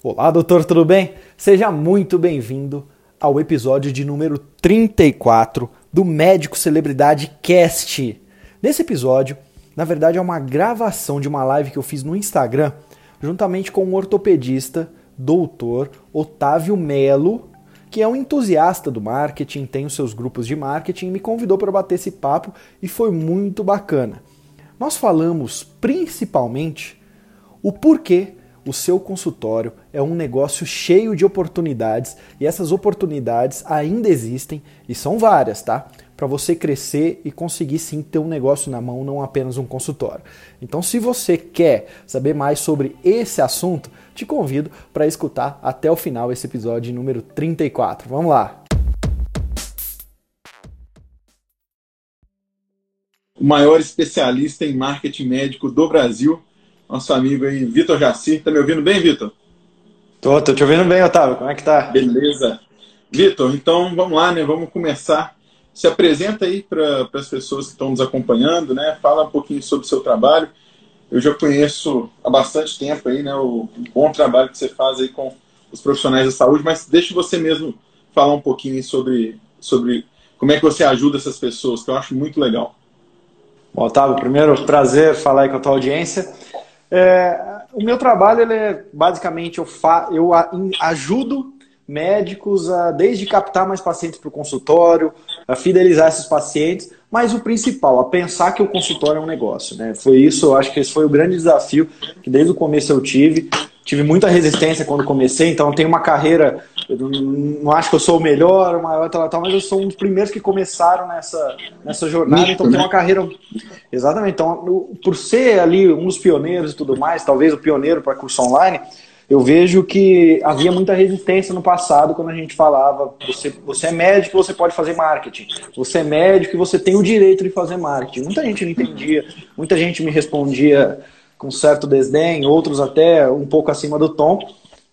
Olá, doutor, tudo bem? Seja muito bem-vindo ao episódio de número 34 do Médico Celebridade Cast. Nesse episódio, na verdade, é uma gravação de uma live que eu fiz no Instagram, juntamente com um ortopedista, doutor Otávio Melo, que é um entusiasta do marketing, tem os seus grupos de marketing, me convidou para bater esse papo e foi muito bacana. Nós falamos principalmente o porquê o seu consultório é um negócio cheio de oportunidades e essas oportunidades ainda existem e são várias, tá? Para você crescer e conseguir sim ter um negócio na mão, não apenas um consultório. Então, se você quer saber mais sobre esse assunto, te convido para escutar até o final esse episódio número 34. Vamos lá! O maior especialista em marketing médico do Brasil, nosso amigo aí, Vitor Jaci. Tá me ouvindo bem, Vitor? Tô, tô te ouvindo bem, Otávio. Como é que tá? Beleza. Vitor, então vamos lá, né? Vamos começar. Se apresenta aí para as pessoas que estão nos acompanhando, né? Fala um pouquinho sobre o seu trabalho. Eu já conheço há bastante tempo aí, né? O bom trabalho que você faz aí com os profissionais da saúde, mas deixe você mesmo falar um pouquinho sobre, sobre como é que você ajuda essas pessoas, que eu acho muito legal. Bom, Otávio, primeiro prazer falar aí com a tua audiência. É, o meu trabalho ele é basicamente eu, fa, eu ajudo médicos a desde captar mais pacientes para o consultório, a fidelizar esses pacientes, mas o principal, a pensar que o consultório é um negócio. Né? Foi isso, eu acho que esse foi o grande desafio que desde o começo eu tive. Tive muita resistência quando comecei, então tenho uma carreira não acho que eu sou o melhor, o maior, tal, tal, mas eu sou um dos primeiros que começaram nessa, nessa jornada, então tem uma carreira. Exatamente. Então, por ser ali um dos pioneiros e tudo mais, talvez o pioneiro para curso online, eu vejo que havia muita resistência no passado quando a gente falava: você, você é médico, você pode fazer marketing. Você é médico e você tem o direito de fazer marketing. Muita gente não entendia, muita gente me respondia com certo desdém, outros até um pouco acima do tom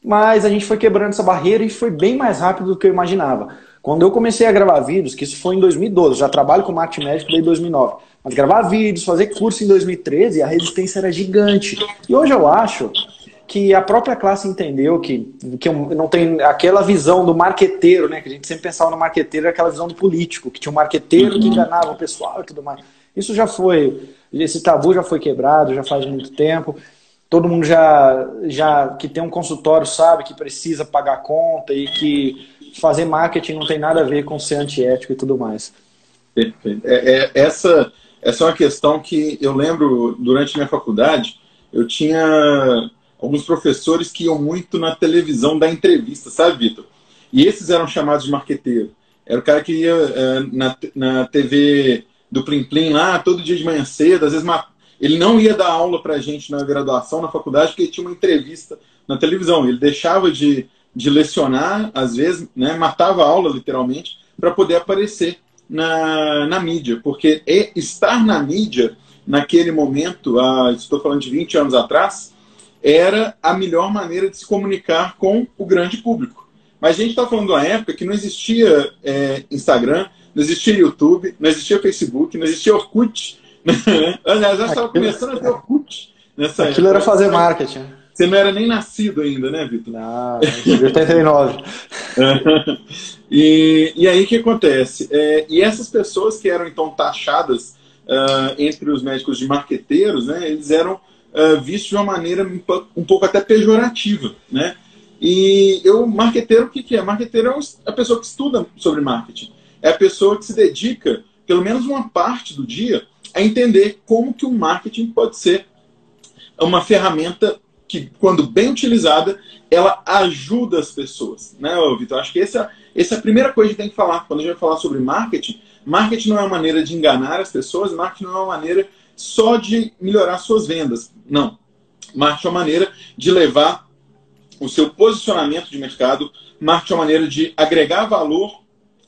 mas a gente foi quebrando essa barreira e foi bem mais rápido do que eu imaginava. Quando eu comecei a gravar vídeos, que isso foi em 2012, já trabalho com marketing médico desde 2009, mas gravar vídeos, fazer curso em 2013, a resistência era gigante. E hoje eu acho que a própria classe entendeu que, que não tem aquela visão do marqueteiro, né? Que a gente sempre pensava no marqueteiro, aquela visão do político, que tinha um marqueteiro que enganava o pessoal e tudo mais. Isso já foi, esse tabu já foi quebrado, já faz muito tempo todo mundo já, já que tem um consultório sabe que precisa pagar conta e que fazer marketing não tem nada a ver com ser antiético e tudo mais. Perfeito. É, é, essa, essa é uma questão que eu lembro durante minha faculdade, eu tinha alguns professores que iam muito na televisão da entrevista, sabe, Vitor? E esses eram chamados de marqueteiro. Era o cara que ia é, na, na TV do Plim Plim lá, todo dia de manhã cedo, às vezes ele não ia dar aula para a gente na graduação, na faculdade, porque tinha uma entrevista na televisão. Ele deixava de, de lecionar, às vezes, né, matava a aula, literalmente, para poder aparecer na, na mídia. Porque estar na mídia, naquele momento, estou falando de 20 anos atrás, era a melhor maneira de se comunicar com o grande público. Mas a gente está falando de uma época que não existia é, Instagram, não existia YouTube, não existia Facebook, não existia Orkut, Aliás, já estava começando a ter Orkut nessa Aquilo época. era fazer marketing. Você não era nem nascido ainda, né, Vitor? Não, 89. e, e aí o que acontece? É, e essas pessoas que eram então taxadas uh, entre os médicos de marqueteiros, né, eles eram uh, vistos de uma maneira um pouco até pejorativa, né? E eu, marqueteiro, o que, que é? Marqueteiro é a pessoa que estuda sobre marketing. É a pessoa que se dedica, pelo menos uma parte do dia, a entender como que o marketing pode ser uma ferramenta que, quando bem utilizada, ela ajuda as pessoas. Né, Vitor? Acho que essa, essa é a primeira coisa que tem que falar. Quando a gente vai falar sobre marketing, marketing não é uma maneira de enganar as pessoas, marketing não é uma maneira só de melhorar suas vendas. Não. Marketing é uma maneira de levar o seu posicionamento de mercado, marketing é uma maneira de agregar valor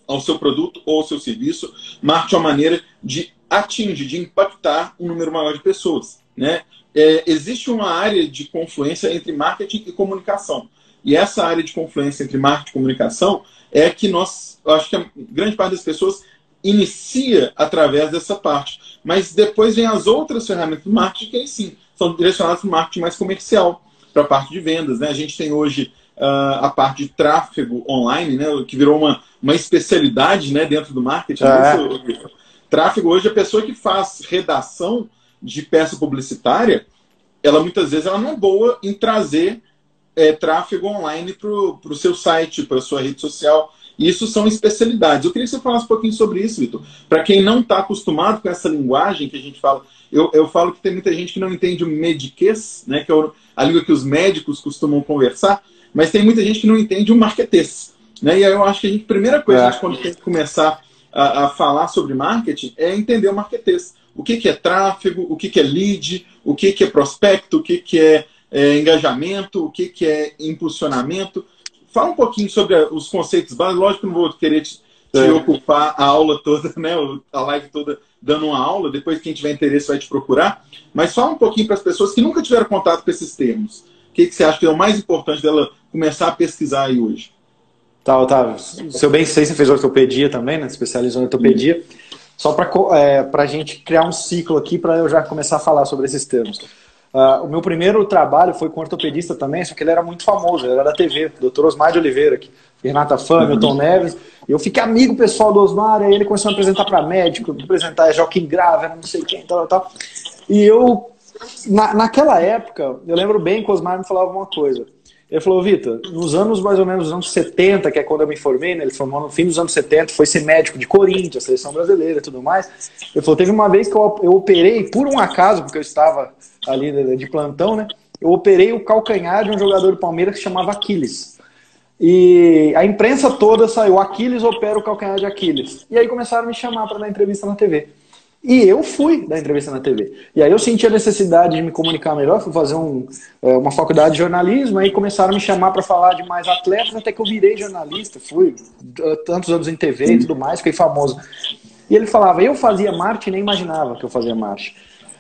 ao seu produto ou ao seu serviço, marketing é uma maneira de atinge, de impactar um número maior de pessoas. Né? É, existe uma área de confluência entre marketing e comunicação. E essa área de confluência entre marketing e comunicação é que nós, acho que a grande parte das pessoas inicia através dessa parte. Mas depois vem as outras ferramentas do marketing que aí sim são direcionadas para o marketing mais comercial, para a parte de vendas. Né? A gente tem hoje uh, a parte de tráfego online, né, que virou uma, uma especialidade né, dentro do marketing. É. Tráfego hoje, a pessoa que faz redação de peça publicitária, ela muitas vezes ela não é boa em trazer é, tráfego online para o seu site, para a sua rede social. Isso são especialidades. Eu queria que você falasse um pouquinho sobre isso, Vitor. Para quem não está acostumado com essa linguagem que a gente fala, eu, eu falo que tem muita gente que não entende o mediquês, né, que é a língua que os médicos costumam conversar, mas tem muita gente que não entende o marketês. Né? E aí eu acho que a, gente, primeira coisa é. que a gente, quando tem que começar a, a, falar sobre marketing é entender o marketês. O que, que é tráfego, o que, que é lead, o que, que é prospecto, o que, que é, é engajamento, o que, que é impulsionamento. Fala um pouquinho sobre os conceitos básicos. Lógico que não vou querer te, te é. ocupar a aula toda, né, a live toda dando uma aula. Depois, quem tiver interesse vai te procurar. Mas fala um pouquinho para as pessoas que nunca tiveram contato com esses termos. O que, que você acha que é o mais importante dela começar a pesquisar aí hoje? Tá, Otávio. Seu bem sei, você fez ortopedia também, né? Especializou em ortopedia. Só para é, a gente criar um ciclo aqui para eu já começar a falar sobre esses termos. Uh, o meu primeiro trabalho foi com ortopedista também, só que ele era muito famoso, ele era da TV, Dr. Osmar de Oliveira, aqui, Renata Fã, uhum. Milton Neves. Eu fiquei amigo pessoal do Osmar, aí ele começou a me apresentar para médico, apresentar Joaquim Grava, não sei quem, tal, tal. E eu, na, naquela época, eu lembro bem que o Osmar me falava uma coisa. Ele falou, Vitor, nos anos mais ou menos nos anos 70, que é quando eu me formei, né, ele formou no fim dos anos 70, foi ser médico de Corinthians, seleção brasileira e tudo mais. Ele falou, teve uma vez que eu, eu operei, por um acaso, porque eu estava ali de, de plantão, né? Eu operei o calcanhar de um jogador do Palmeiras que chamava Aquiles. E a imprensa toda saiu, Aquiles opera o calcanhar de Aquiles. E aí começaram a me chamar para dar entrevista na TV. E eu fui da entrevista na TV. E aí eu senti a necessidade de me comunicar melhor, fui fazer um, é, uma faculdade de jornalismo, aí começaram a me chamar para falar de mais atletas, até que eu virei jornalista, fui tantos anos em TV e tudo mais, fiquei famoso. E ele falava, eu fazia marketing e nem imaginava que eu fazia marketing.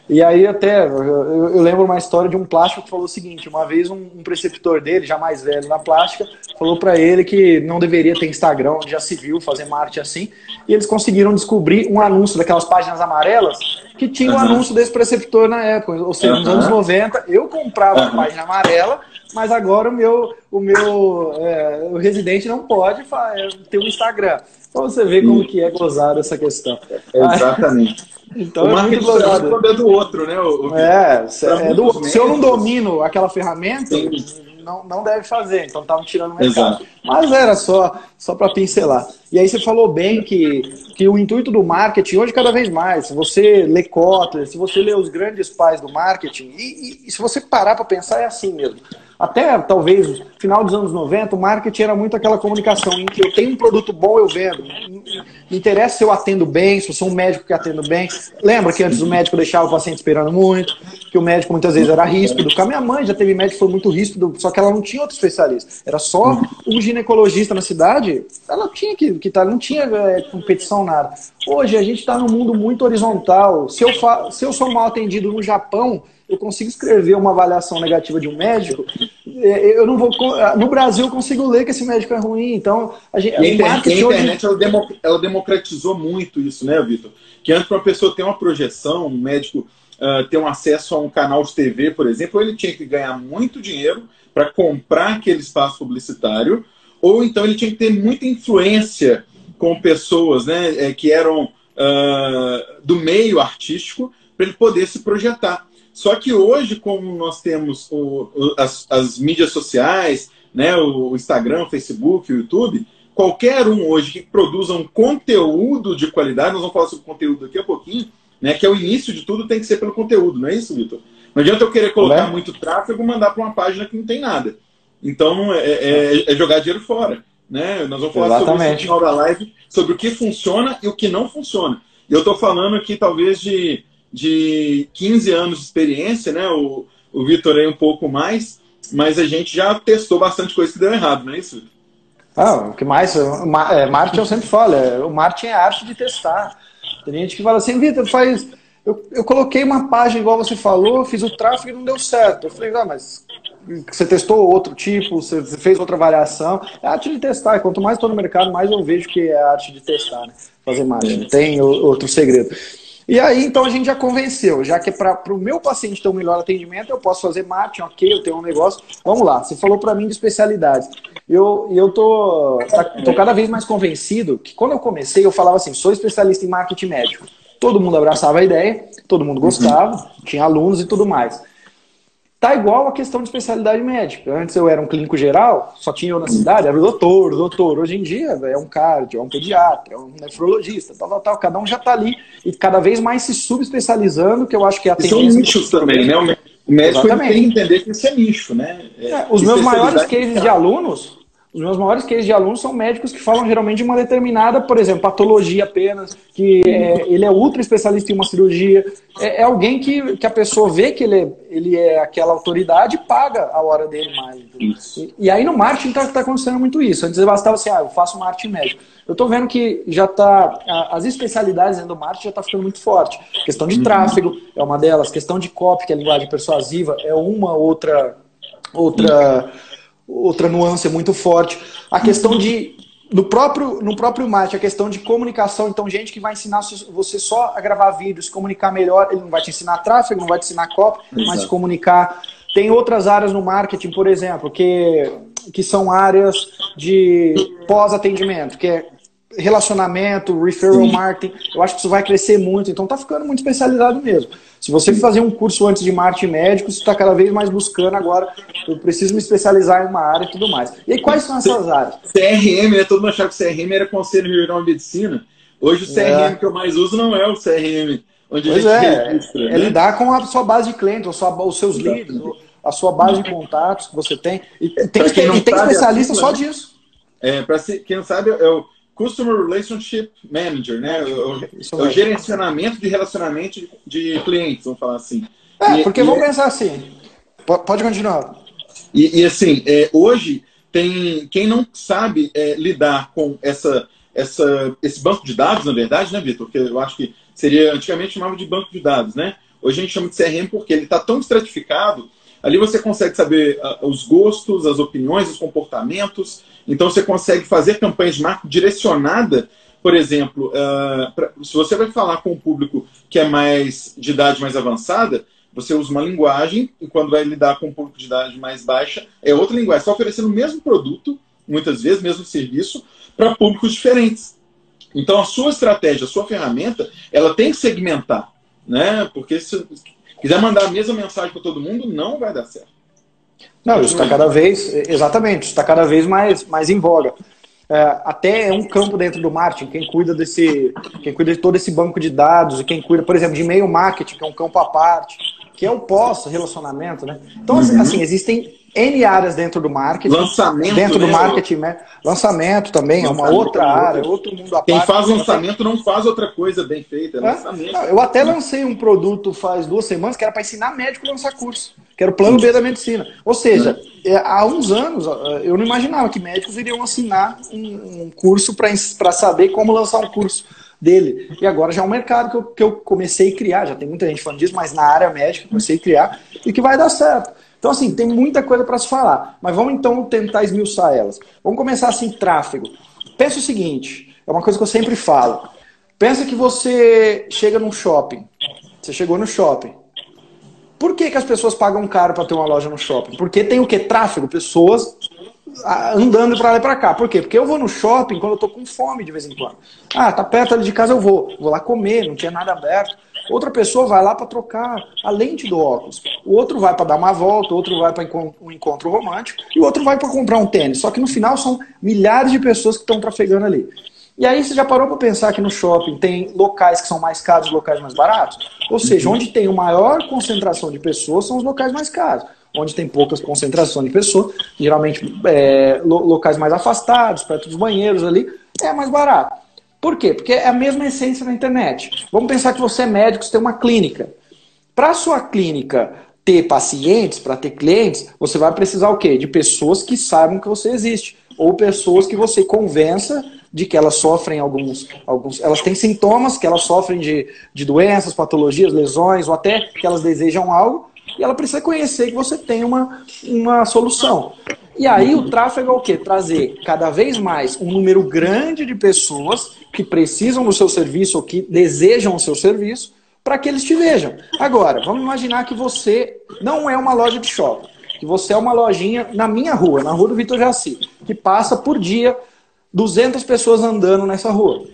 E aí até, eu, eu, lembro uma história de um plástico que falou o seguinte, uma vez um, um preceptor dele, já mais velho na plástica, falou para ele que não deveria ter Instagram, onde já se viu fazer marketing assim, e eles conseguiram descobrir um anúncio daquelas páginas amarelas que tinha o um anúncio desse preceptor na época, ou seja, nos anos 90, eu comprava a página amarela, mas agora o meu, o meu é, o residente não pode é, ter um Instagram. Então você vê como que é gozado essa questão. Exatamente. Então, o é marketing é do outro, né? O, é, é do, se eu não domino aquela ferramenta, não, não deve fazer, então estavam tirando o mercado. Exato. Mas era só, só para pincelar. E aí você falou bem que, que o intuito do marketing, hoje cada vez mais, se você lê Kotler, se você lê os grandes pais do marketing, e, e, e se você parar para pensar, é assim mesmo até talvez final dos anos 90, o marketing era muito aquela comunicação em que eu tenho um produto bom, eu vendo. Me interessa se eu atendo bem, se eu sou um médico que atendo bem. Lembra que antes o médico deixava o paciente esperando muito, que o médico muitas vezes era ríspido. A minha mãe já teve médico que foi muito ríspido, só que ela não tinha outro especialista. Era só um ginecologista na cidade, ela tinha que estar, tá, não tinha é, competição nada. Hoje a gente está num mundo muito horizontal. Se eu, fa... se eu sou mal atendido no Japão, eu consigo escrever uma avaliação negativa de um médico, é, eu não vou. No Brasil eu consigo ler que esse médico é ruim. Então, a, gente, a, internet, a internet demo, ela, democratizou muito isso, né, Vitor? Que antes para uma pessoa ter uma projeção, um médico uh, ter um acesso a um canal de TV, por exemplo, ele tinha que ganhar muito dinheiro para comprar aquele espaço publicitário, ou então ele tinha que ter muita influência com pessoas né, é, que eram uh, do meio artístico para ele poder se projetar. Só que hoje, como nós temos o, o, as, as, mídias sociais, né, o Instagram, o Facebook, o YouTube, qualquer um hoje que produza um conteúdo de qualidade, nós vamos falar sobre conteúdo daqui a pouquinho, né, que é o início de tudo, tem que ser pelo conteúdo, não é isso, Vitor? Não adianta eu querer colocar é? muito tráfego e mandar para uma página que não tem nada. Então, é, é, é jogar dinheiro fora. Né? Nós vamos falar Exatamente. sobre isso no final da live, sobre o que funciona e o que não funciona. E eu estou falando aqui, talvez, de de 15 anos de experiência, né? O, o Vitor é um pouco mais, mas a gente já testou bastante coisa que deu errado, não é isso? Ah, o que mais? É, marketing eu sempre falo, é, o marketing é a arte de testar. Tem gente que fala assim, Vitor, faz. Eu, eu coloquei uma página igual você falou, fiz o tráfego e não deu certo. Eu falei, ah, mas você testou outro tipo, você fez outra variação. É a arte de testar. Quanto mais estou no mercado, mais eu vejo que é a arte de testar, né? Fazer marketing. Tem outro segredo. E aí, então, a gente já convenceu, já que é para o meu paciente ter um melhor atendimento, eu posso fazer marketing, ok, eu tenho um negócio. Vamos lá, você falou para mim de especialidades. Eu, eu tô, tá, tô cada vez mais convencido que quando eu comecei, eu falava assim, sou especialista em marketing médico. Todo mundo abraçava a ideia, todo mundo gostava, uhum. tinha alunos e tudo mais. Tá igual a questão de especialidade médica. Antes eu era um clínico geral, só tinha eu na cidade, era o doutor, o doutor. Hoje em dia é um cardio, é um pediatra, é um nefrologista, tal, tal, tal. Cada um já está ali e cada vez mais se subespecializando, que eu acho que é a tendência. São nichos também, né? O médico tem que entender que isso é nicho, né? É, os meus maiores cases de alunos os meus maiores cases de alunos são médicos que falam geralmente de uma determinada, por exemplo, patologia apenas, que é, ele é ultra especialista em uma cirurgia. É, é, alguém que, que a pessoa vê que ele é, ele é aquela autoridade e paga a hora dele mais. E, e, aí no marketing está tá acontecendo muito isso. Antes bastava assim, ah, eu faço marketing médico. Eu estou vendo que já está. As especialidades dentro do marketing já está ficando muito forte. Questão de uhum. tráfego é uma delas, questão de copy, que é a linguagem persuasiva, é uma outra. outra outra nuance muito forte. A questão de no próprio, no próprio marketing, a questão de comunicação. Então, gente que vai ensinar você só a gravar vídeos, se comunicar melhor, ele não vai te ensinar tráfego, não vai te ensinar copy, mas comunicar. Tem outras áreas no marketing, por exemplo, que, que são áreas de pós-atendimento, que é relacionamento, referral marketing. Eu acho que isso vai crescer muito, então tá ficando muito especializado mesmo. Se você fazer um curso antes de marketing médico, você está cada vez mais buscando agora, eu preciso me especializar em uma área e tudo mais. E aí, quais são essas áreas? CRM, né? Todo mundo achava que CRM era Conselho Regional de Medicina. Hoje o CRM é. que eu mais uso não é o CRM. Onde pois a gente é, registra, é né? lidar com a sua base de clientes, os seus leads, a sua base de contatos que você tem. E tem, e tem especialista só disso. É, para quem não sabe, é o Customer Relationship Manager, né? O, o, gerenciamento de relacionamento de, clientes, vamos falar assim. É, e, porque e vamos é... pensar assim. Pode continuar. E, e assim, é, hoje tem quem não sabe é, lidar com essa, essa, esse banco de dados, na verdade, né, Vitor? Porque eu acho que seria antigamente chamava de banco de dados, né? Hoje a gente chama de CRM porque ele está tão estratificado. Ali você consegue saber uh, os gostos, as opiniões, os comportamentos então você consegue fazer campanhas de marketing direcionada, por exemplo, uh, pra, se você vai falar com um público que é mais de idade mais avançada, você usa uma linguagem e quando vai lidar com um público de idade mais baixa, é outra linguagem. Você está oferecendo o mesmo produto, muitas vezes, mesmo serviço, para públicos diferentes. Então a sua estratégia, a sua ferramenta, ela tem que segmentar, né? Porque se quiser mandar a mesma mensagem para todo mundo, não vai dar certo. Não, isso está cada vez, exatamente, está cada vez mais, mais em voga. É, até é um campo dentro do marketing, quem cuida desse, quem cuida de todo esse banco de dados e quem cuida, por exemplo, de e-mail marketing, que é um campo à parte, que é o pós-relacionamento, né? Então, assim, uhum. assim, existem N áreas dentro do marketing. Lançamento. Dentro do né? marketing, né? Lançamento também lançamento é uma outra é área, outro mundo à Quem parte. Quem faz lançamento não faz outra coisa bem feita, é, é? lançamento. Eu até lancei um produto faz duas semanas que era para ensinar médico a lançar curso, que era o plano B da medicina. Ou seja, é. há uns anos eu não imaginava que médicos iriam assinar um curso para saber como lançar um curso dele. E agora já é um mercado que eu, que eu comecei a criar, já tem muita gente falando disso, mas na área médica comecei a criar e que vai dar certo. Então, assim, tem muita coisa para se falar. Mas vamos então tentar esmiuçar elas. Vamos começar assim, tráfego. Pensa o seguinte, é uma coisa que eu sempre falo. Pensa que você chega num shopping. Você chegou no shopping. Por que, que as pessoas pagam caro para ter uma loja no shopping? Porque tem o que? Tráfego, pessoas andando para lá e para cá. Por quê? Porque eu vou no shopping quando eu tô com fome de vez em quando. Ah, tá perto ali de casa, eu vou. Vou lá comer, não tinha nada aberto. Outra pessoa vai lá para trocar a lente do óculos. O outro vai para dar uma volta, o outro vai para um encontro romântico e o outro vai para comprar um tênis. Só que no final são milhares de pessoas que estão trafegando ali. E aí você já parou para pensar que no shopping tem locais que são mais caros e locais mais baratos? Ou seja, onde tem uma maior concentração de pessoas são os locais mais caros. Onde tem poucas concentrações de pessoas, geralmente é, locais mais afastados, perto dos banheiros ali, é mais barato. Por quê? Porque é a mesma essência na internet. Vamos pensar que você é médico, você tem uma clínica. Para a sua clínica ter pacientes, para ter clientes, você vai precisar o quê? De pessoas que saibam que você existe. Ou pessoas que você convença de que elas sofrem alguns, alguns. Elas têm sintomas, que elas sofrem de, de doenças, patologias, lesões, ou até que elas desejam algo, e ela precisa conhecer que você tem uma, uma solução. E aí o tráfego é o quê? Trazer cada vez mais um número grande de pessoas que precisam do seu serviço ou que desejam o seu serviço para que eles te vejam. Agora, vamos imaginar que você não é uma loja de shopping, que você é uma lojinha na minha rua, na rua do Vitor Jaci, que passa por dia 200 pessoas andando nessa rua.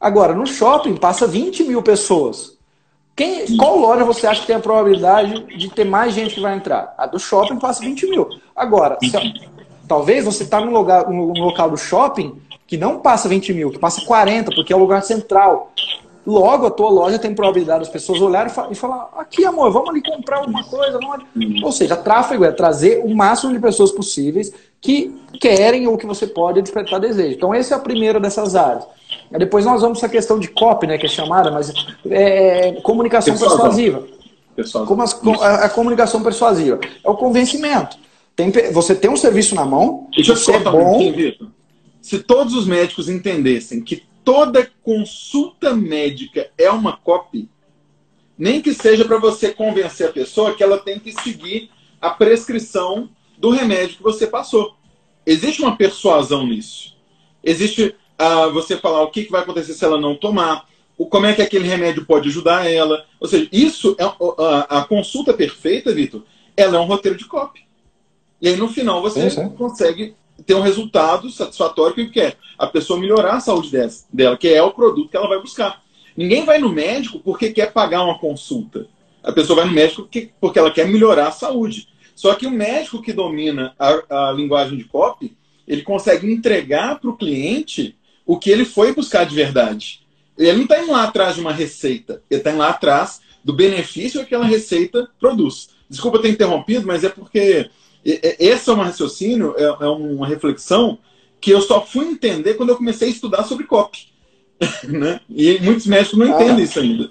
Agora, no shopping passa 20 mil pessoas. Quem, qual loja você acha que tem a probabilidade de ter mais gente que vai entrar? A do shopping passa 20 mil. Agora, se, talvez você está num, num local do shopping que não passa 20 mil, que passa 40, porque é o lugar central. Logo, a tua loja tem probabilidade das pessoas olharem e falar: aqui, amor, vamos ali comprar alguma coisa. Vamos Ou seja, tráfego é trazer o máximo de pessoas possíveis que querem ou que você pode despertar desejo. Então, essa é a primeira dessas áreas. Depois nós vamos para a questão de copy, né, que é chamada, mas é, é comunicação Pessoal, persuasiva. Pessoal, Como as, a, a, comunicação persuasiva. É o convencimento. Tem, você tem um serviço na mão, Deixa eu é bom. Um Se todos os médicos entendessem que toda consulta médica é uma copy, nem que seja para você convencer a pessoa que ela tem que seguir a prescrição do remédio que você passou. Existe uma persuasão nisso. Existe uh, você falar o que, que vai acontecer se ela não tomar, o, como é que aquele remédio pode ajudar ela. Ou seja, isso é a, a consulta perfeita, Vitor, ela é um roteiro de copy. E aí no final você consegue ter um resultado satisfatório que quer a pessoa melhorar a saúde dela, que é o produto que ela vai buscar. Ninguém vai no médico porque quer pagar uma consulta. A pessoa vai no médico porque ela quer melhorar a saúde. Só que o médico que domina a, a linguagem de copy, ele consegue entregar para o cliente o que ele foi buscar de verdade. Ele não está indo lá atrás de uma receita, ele está indo lá atrás do benefício que aquela receita produz. Desculpa ter interrompido, mas é porque esse é um raciocínio, é, é uma reflexão que eu só fui entender quando eu comecei a estudar sobre copy. né? E muitos médicos não entendem ah, isso ainda.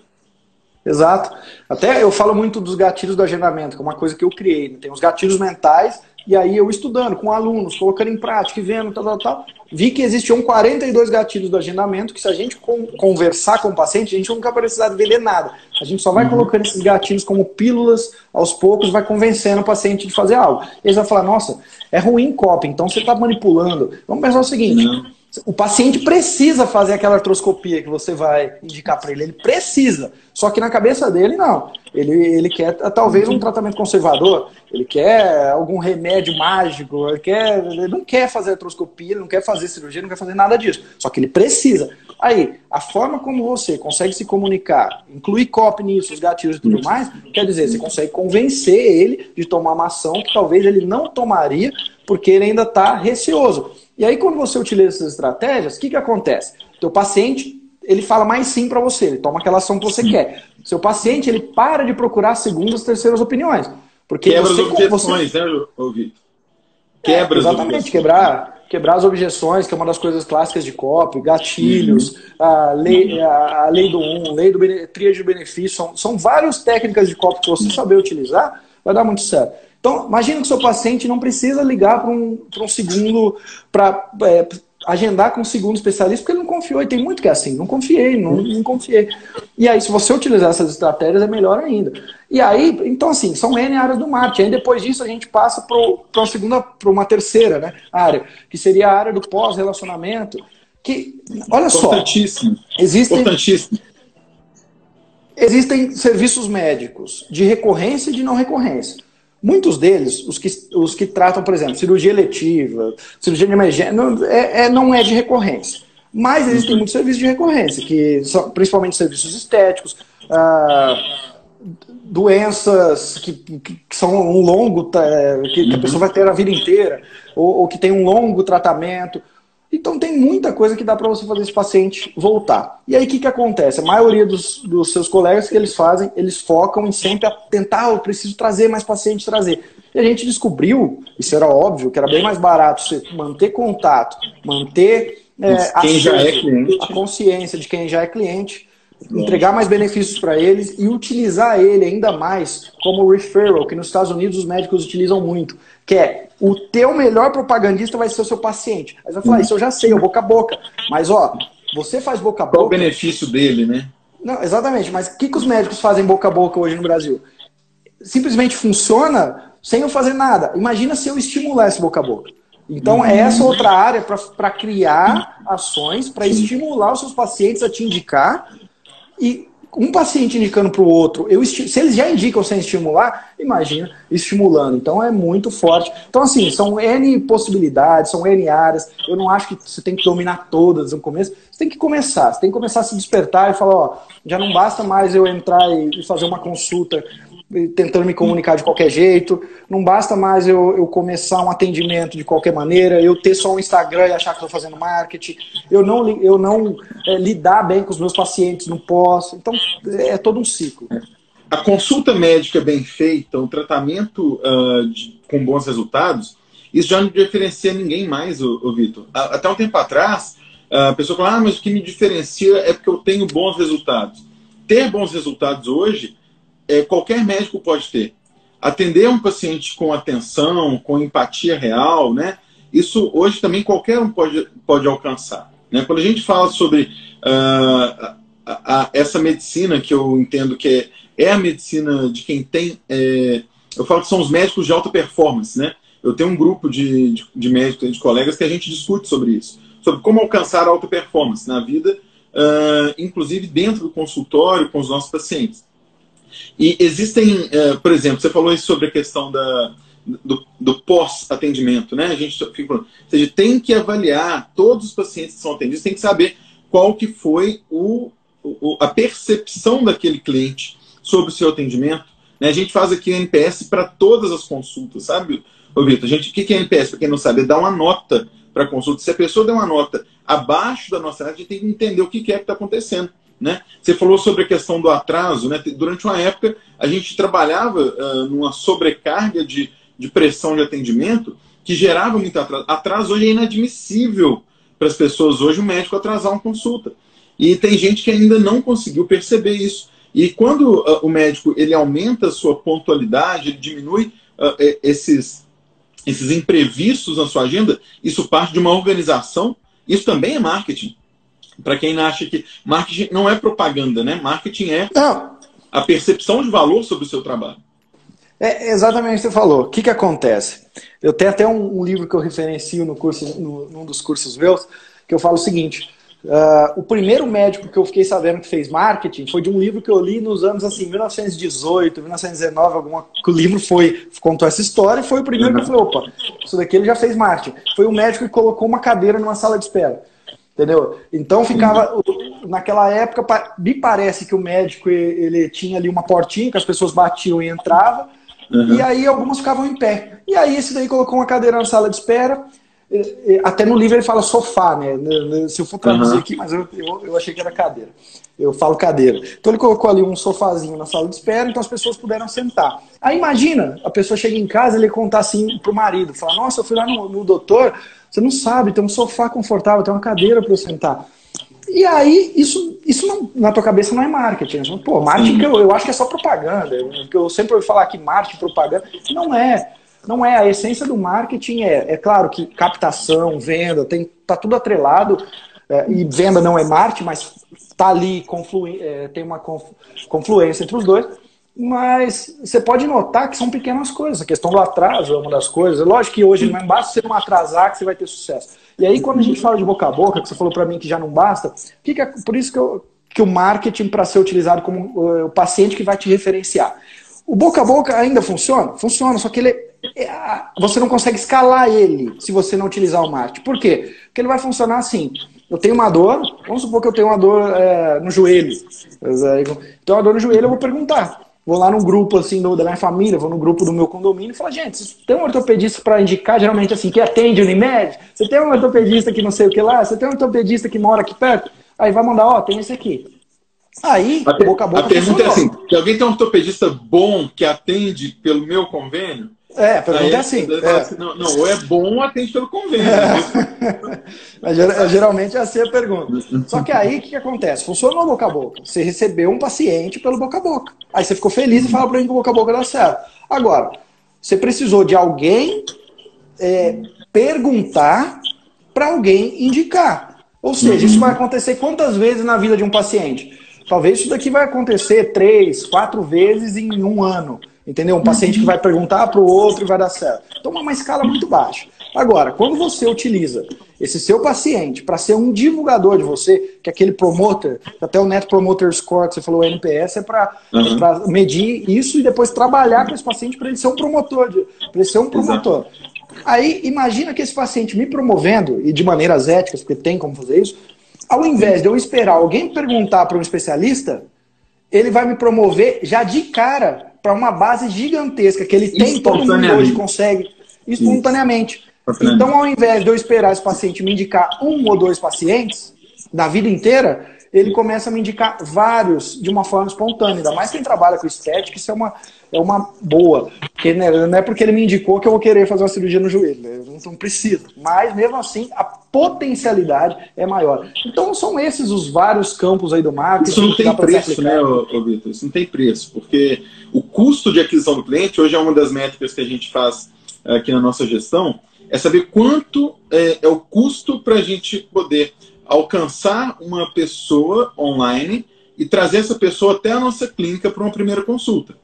Exato. Até eu falo muito dos gatilhos do agendamento, que é uma coisa que eu criei. Né? Tem os gatilhos mentais e aí eu estudando com alunos, colocando em prática e vendo, tal, tal, tal, vi que existiam 42 gatilhos do agendamento, que se a gente conversar com o paciente, a gente nunca vai precisar vender nada. A gente só vai uhum. colocando esses gatilhos como pílulas, aos poucos, vai convencendo o paciente de fazer algo. Eles vão falar, nossa, é ruim copy, então você está manipulando. Vamos pensar o seguinte, Não. O paciente precisa fazer aquela artroscopia que você vai indicar para ele, ele precisa. Só que na cabeça dele, não. Ele, ele quer talvez um tratamento conservador, ele quer algum remédio mágico, ele, quer, ele não quer fazer artroscopia, ele não quer fazer cirurgia, não quer fazer nada disso. Só que ele precisa. Aí, a forma como você consegue se comunicar, incluir copy nisso, os gatilhos e tudo mais, quer dizer, você consegue convencer ele de tomar uma ação que talvez ele não tomaria, porque ele ainda está receoso. E aí, quando você utiliza essas estratégias, o que, que acontece? Teu paciente ele fala mais sim para você, ele toma aquela ação que você sim. quer. Seu paciente, ele para de procurar segundas, terceiras opiniões. Porque Quebra você, as objeções, você... né, Vitor? Quebra é, exatamente, quebrar, quebrar as objeções, que é uma das coisas clássicas de COP, gatilhos, a, lei, a, a, lei do 1, um, lei do tríade de benefício, são, são várias técnicas de COP que você saber utilizar, vai dar muito certo. Então, imagina que o seu paciente não precisa ligar para um, um segundo para é, agendar com um segundo especialista, porque ele não confiou. E tem muito que é assim, não confiei, não, não confiei. E aí, se você utilizar essas estratégias, é melhor ainda. E aí, então assim, são N áreas do marketing. Aí depois disso a gente passa para uma segunda, para uma terceira né, área, que seria a área do pós-relacionamento. Que, olha só. Importantíssimo. Existem, Importantíssimo. Existem serviços médicos de recorrência e de não recorrência. Muitos deles, os que, os que tratam, por exemplo, cirurgia eletiva, cirurgia de emergência, não é, é não é de recorrência. Mas existem uhum. muitos serviços de recorrência, que são principalmente serviços estéticos, ah, doenças que, que, são um longo, que, que, a pessoa vai ter a vida inteira, ou, ou que tem um longo tratamento. Então tem muita coisa que dá para você fazer esse paciente voltar. E aí o que, que acontece? A maioria dos, dos seus colegas que eles fazem, eles focam em sempre tentar, eu preciso trazer mais pacientes, trazer. E a gente descobriu, isso era óbvio, que era bem mais barato você manter contato, manter é, quem já é cliente. a consciência de quem já é cliente, entregar mais benefícios para eles e utilizar ele ainda mais como referral, que nos Estados Unidos os médicos utilizam muito, que é o teu melhor propagandista vai ser o seu paciente. Aí você vai falar, isso eu já sei, é o boca a boca. Mas ó, você faz boca a boca. Qual o benefício dele, né? Não, exatamente, mas o que, que os médicos fazem boca a boca hoje no Brasil? Simplesmente funciona sem eu fazer nada. Imagina se eu estimulasse boca a boca. Então, é essa outra área para criar ações, para estimular os seus pacientes a te indicar e um paciente indicando para o outro, eu se eles já indicam sem estimular, imagina estimulando. Então é muito forte. Então, assim, são N possibilidades, são N áreas. Eu não acho que você tem que dominar todas no começo. Você tem que começar, você tem que começar a se despertar e falar, ó, já não basta mais eu entrar e fazer uma consulta tentando me comunicar de qualquer jeito. Não basta mais eu, eu começar um atendimento de qualquer maneira, eu ter só um Instagram e achar que estou fazendo marketing, eu não, eu não é, lidar bem com os meus pacientes no pós. Então, é todo um ciclo. A consulta médica bem feita, o tratamento uh, de, com bons resultados, isso já não diferencia ninguém mais, o, Vitor. Até um tempo atrás, a pessoa fala, ah, mas o que me diferencia é porque eu tenho bons resultados. Ter bons resultados hoje é, qualquer médico pode ter. Atender um paciente com atenção, com empatia real, né? Isso hoje também qualquer um pode, pode alcançar. Né? Quando a gente fala sobre uh, a, a, essa medicina que eu entendo que é, é a medicina de quem tem. É, eu falo que são os médicos de alta performance, né? Eu tenho um grupo de, de, de médicos, de colegas, que a gente discute sobre isso, sobre como alcançar alta performance na vida, uh, inclusive dentro do consultório com os nossos pacientes. E existem, é, por exemplo, você falou sobre a questão da, do, do pós-atendimento, né? A gente fica falando, ou seja, tem que avaliar todos os pacientes que são atendidos, tem que saber qual que foi o, o a percepção daquele cliente sobre o seu atendimento. Né? A gente faz aqui o NPS para todas as consultas, sabe, Ô, Vitor? Gente, o que é NPS? Para quem não sabe, é dar uma nota para consulta. Se a pessoa der uma nota abaixo da nossa nota, a gente tem que entender o que é que está acontecendo. Né? Você falou sobre a questão do atraso. Né? Durante uma época, a gente trabalhava uh, numa sobrecarga de, de pressão de atendimento que gerava muito atraso. Atraso hoje é inadmissível para as pessoas hoje o médico atrasar uma consulta. E tem gente que ainda não conseguiu perceber isso. E quando uh, o médico ele aumenta a sua pontualidade, ele diminui uh, esses, esses imprevistos na sua agenda, isso parte de uma organização. Isso também é marketing para quem acha que marketing não é propaganda, né? Marketing é não. a percepção de valor sobre o seu trabalho. É exatamente o que você falou. O que, que acontece? Eu tenho até um, um livro que eu referencio no curso, no, num dos cursos meus, que eu falo o seguinte: uh, o primeiro médico que eu fiquei sabendo que fez marketing foi de um livro que eu li nos anos assim, 1918, 1919, alguma que o livro foi contou essa história e foi o primeiro que eu falei, opa, isso daqui ele já fez marketing. Foi o médico que colocou uma cadeira numa sala de espera. Entendeu? Então ficava. Naquela época, me parece que o médico ele tinha ali uma portinha que as pessoas batiam e entravam. Uhum. E aí algumas ficavam em pé. E aí esse daí colocou uma cadeira na sala de espera. Até no livro ele fala sofá, né? Se eu for traduzir uhum. aqui, mas eu, eu, eu, achei que era cadeira. Eu falo cadeira. Então ele colocou ali um sofazinho na sala de espera, então as pessoas puderam sentar. Aí imagina, a pessoa chega em casa e ele contar assim pro marido, fala, nossa, eu fui lá no, no doutor, você não sabe, tem um sofá confortável, tem uma cadeira para eu sentar. E aí, isso, isso não, na tua cabeça não é marketing. Pô, marketing eu, eu acho que é só propaganda. Porque eu sempre ouvi falar que marketing, propaganda. Não é. Não é. A essência do marketing é, é claro que captação, venda, tem, tá tudo atrelado. É, e venda não é marketing, mas tá ali, conflui, é, tem uma confluência entre os dois. Mas você pode notar que são pequenas coisas. A questão do atraso é uma das coisas. Lógico que hoje não basta você não atrasar que você vai ter sucesso. E aí, quando a gente fala de boca a boca, que você falou para mim que já não basta, que que é, por isso que, eu, que o marketing, para ser utilizado como uh, o paciente que vai te referenciar. O boca a boca ainda funciona? Funciona, só que ele é, você não consegue escalar ele se você não utilizar o marketing. Por quê? Porque ele vai funcionar assim. Eu tenho uma dor, vamos supor que eu tenho uma dor é, no joelho. Então, uma dor no joelho, eu vou perguntar vou lá num grupo assim do, da minha família, vou no grupo do meu condomínio e falo, gente, você tem um ortopedista para indicar, geralmente assim, que atende Unimed? Você tem um ortopedista que não sei o que lá? Você tem um ortopedista que mora aqui perto? Aí vai mandar, ó, tem esse aqui. Aí, a boca a boca. A pergunta é assim: se alguém tem um ortopedista bom que atende pelo meu convênio, é, a pergunta é assim. É. assim não, não, ou é bom ou atende pelo convênio. É. Mas, geralmente é assim a pergunta. Só que aí o que, que acontece? Funcionou boca a boca. Você recebeu um paciente pelo boca a boca. Aí você ficou feliz e fala para mim que o boca a boca dá certo. Agora, você precisou de alguém é, perguntar para alguém indicar. Ou seja, isso vai acontecer quantas vezes na vida de um paciente? Talvez isso daqui vai acontecer três, quatro vezes em um ano. Entendeu? Um paciente que vai perguntar para o outro e vai dar certo. Então, é uma escala muito baixa. Agora, quando você utiliza esse seu paciente para ser um divulgador de você, que é aquele promoter, até o Net Promoter Score que você falou, o NPS, é para uhum. medir isso e depois trabalhar com esse paciente para ele ser um promotor, para ele ser um promotor. Exato. Aí, imagina que esse paciente me promovendo, e de maneiras éticas, porque tem como fazer isso, ao invés de eu esperar alguém perguntar para um especialista, ele vai me promover já de cara para uma base gigantesca que ele tem, todo mundo hoje consegue, espontaneamente. Então, ao invés de eu esperar esse paciente me indicar um ou dois pacientes na vida inteira, ele começa a me indicar vários de uma forma espontânea. Ainda mais quem trabalha com estética, isso é uma, é uma boa. Porque, né, não é porque ele me indicou que eu vou querer fazer uma cirurgia no joelho. Né? Eu não preciso. Mas, mesmo assim, a potencialidade é maior. Então, são esses os vários campos aí do marketing. Isso não tem preço, né, Vitor? Isso não tem preço. Porque o custo de aquisição do cliente, hoje é uma das métricas que a gente faz aqui na nossa gestão, é saber quanto é, é o custo para a gente poder alcançar uma pessoa online e trazer essa pessoa até a nossa clínica para uma primeira consulta.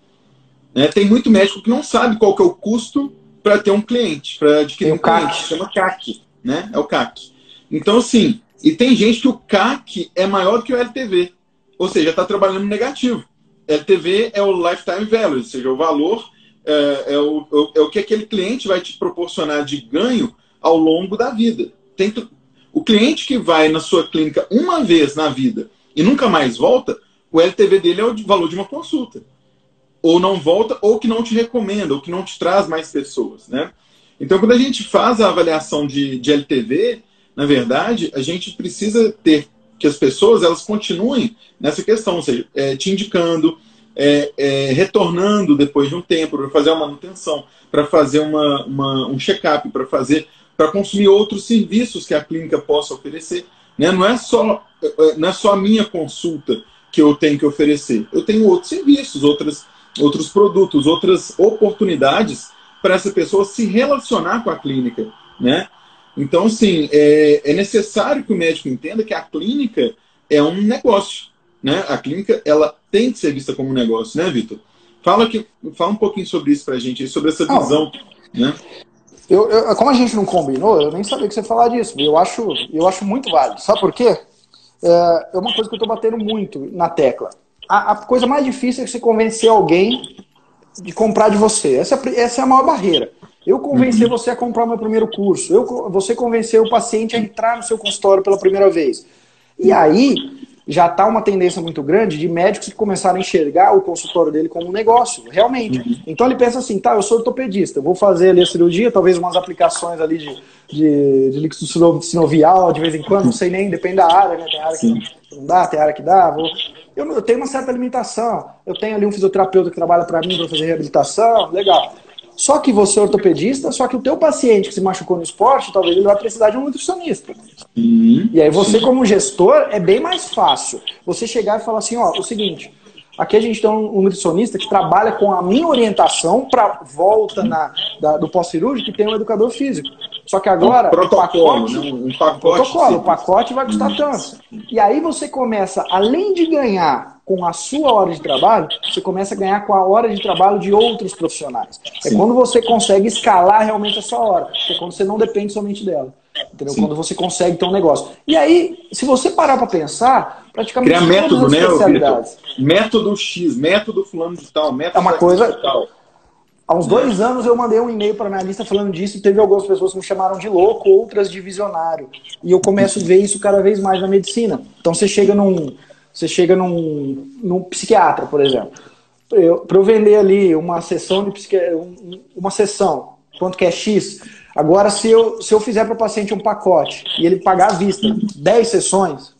Né? Tem muito médico que não sabe qual que é o custo para ter um cliente, para adquirir um cliente. CAC. Chama CAC, né? É o CAC. Então, assim, e tem gente que o CAC é maior do que o LTV. Ou seja, está trabalhando negativo. LTV é o lifetime value, ou seja, o valor é, é, o, é o que aquele cliente vai te proporcionar de ganho ao longo da vida. Tem, o cliente que vai na sua clínica uma vez na vida e nunca mais volta, o LTV dele é o valor de uma consulta. Ou não volta, ou que não te recomenda, ou que não te traz mais pessoas, né? Então, quando a gente faz a avaliação de, de LTV, na verdade, a gente precisa ter que as pessoas elas continuem nessa questão, ou seja, é, te indicando, é, é, retornando depois de um tempo para fazer uma manutenção, para fazer uma, uma um check-up, para fazer para consumir outros serviços que a clínica possa oferecer. Né? Não, é só, não é só a minha consulta que eu tenho que oferecer. Eu tenho outros serviços, outras, outros produtos, outras oportunidades para essa pessoa se relacionar com a clínica. Né? Então, sim, é, é necessário que o médico entenda que a clínica é um negócio. Né? A clínica ela tem que ser vista como um negócio, né, Vitor? Fala, que, fala um pouquinho sobre isso para a gente, sobre essa visão. né? Eu, eu, como a gente não combinou, eu nem sabia que você ia falar disso. Eu acho, eu acho muito válido. Sabe por quê? É, é uma coisa que eu estou batendo muito na tecla. A, a, coisa mais difícil é você convencer alguém de comprar de você. Essa, é essa é a maior barreira. Eu convencer uhum. você a comprar o meu primeiro curso. Eu, você convencer o paciente a entrar no seu consultório pela primeira vez. E aí, já está uma tendência muito grande de médicos que começaram a enxergar o consultório dele como um negócio, realmente. Uhum. Então ele pensa assim, tá, eu sou ortopedista, vou fazer ali a cirurgia, talvez umas aplicações ali de, de, de líquido sinovial de vez em quando, não sei nem, depende da área, né? Tem área que não dá, tem área que dá. Vou... Eu, eu tenho uma certa limitação. Eu tenho ali um fisioterapeuta que trabalha para mim para fazer reabilitação, legal. Só que você é ortopedista, só que o teu paciente que se machucou no esporte, talvez ele vai precisar de um nutricionista. Uhum, e aí você, como gestor, é bem mais fácil. Você chegar e falar assim, ó, o seguinte, aqui a gente tem um nutricionista que trabalha com a minha orientação para volta na, da, do pós-cirúrgico e tem um educador físico. Só que agora um protocolo, o pacote, né? um pacote, protocolo, o pacote vai custar tanto. E aí você começa, além de ganhar com a sua hora de trabalho, você começa a ganhar com a hora de trabalho de outros profissionais. É Sim. É quando você consegue escalar realmente a sua hora. É quando você não depende somente dela. Entendeu? Quando você consegue ter um negócio. E aí, se você parar para pensar, praticamente Criar método, né, especialidades. Método X, método fulano de tal, método É uma coisa. Tal. Há uns dois anos eu mandei um e-mail para minha lista falando disso e teve algumas pessoas que me chamaram de louco, outras de visionário. E eu começo a ver isso cada vez mais na medicina. Então você chega num, você chega num, num psiquiatra, por exemplo. Para eu vender ali uma sessão de psiqui... uma sessão, quanto que é X? Agora, se eu, se eu fizer para o paciente um pacote e ele pagar à vista 10 sessões,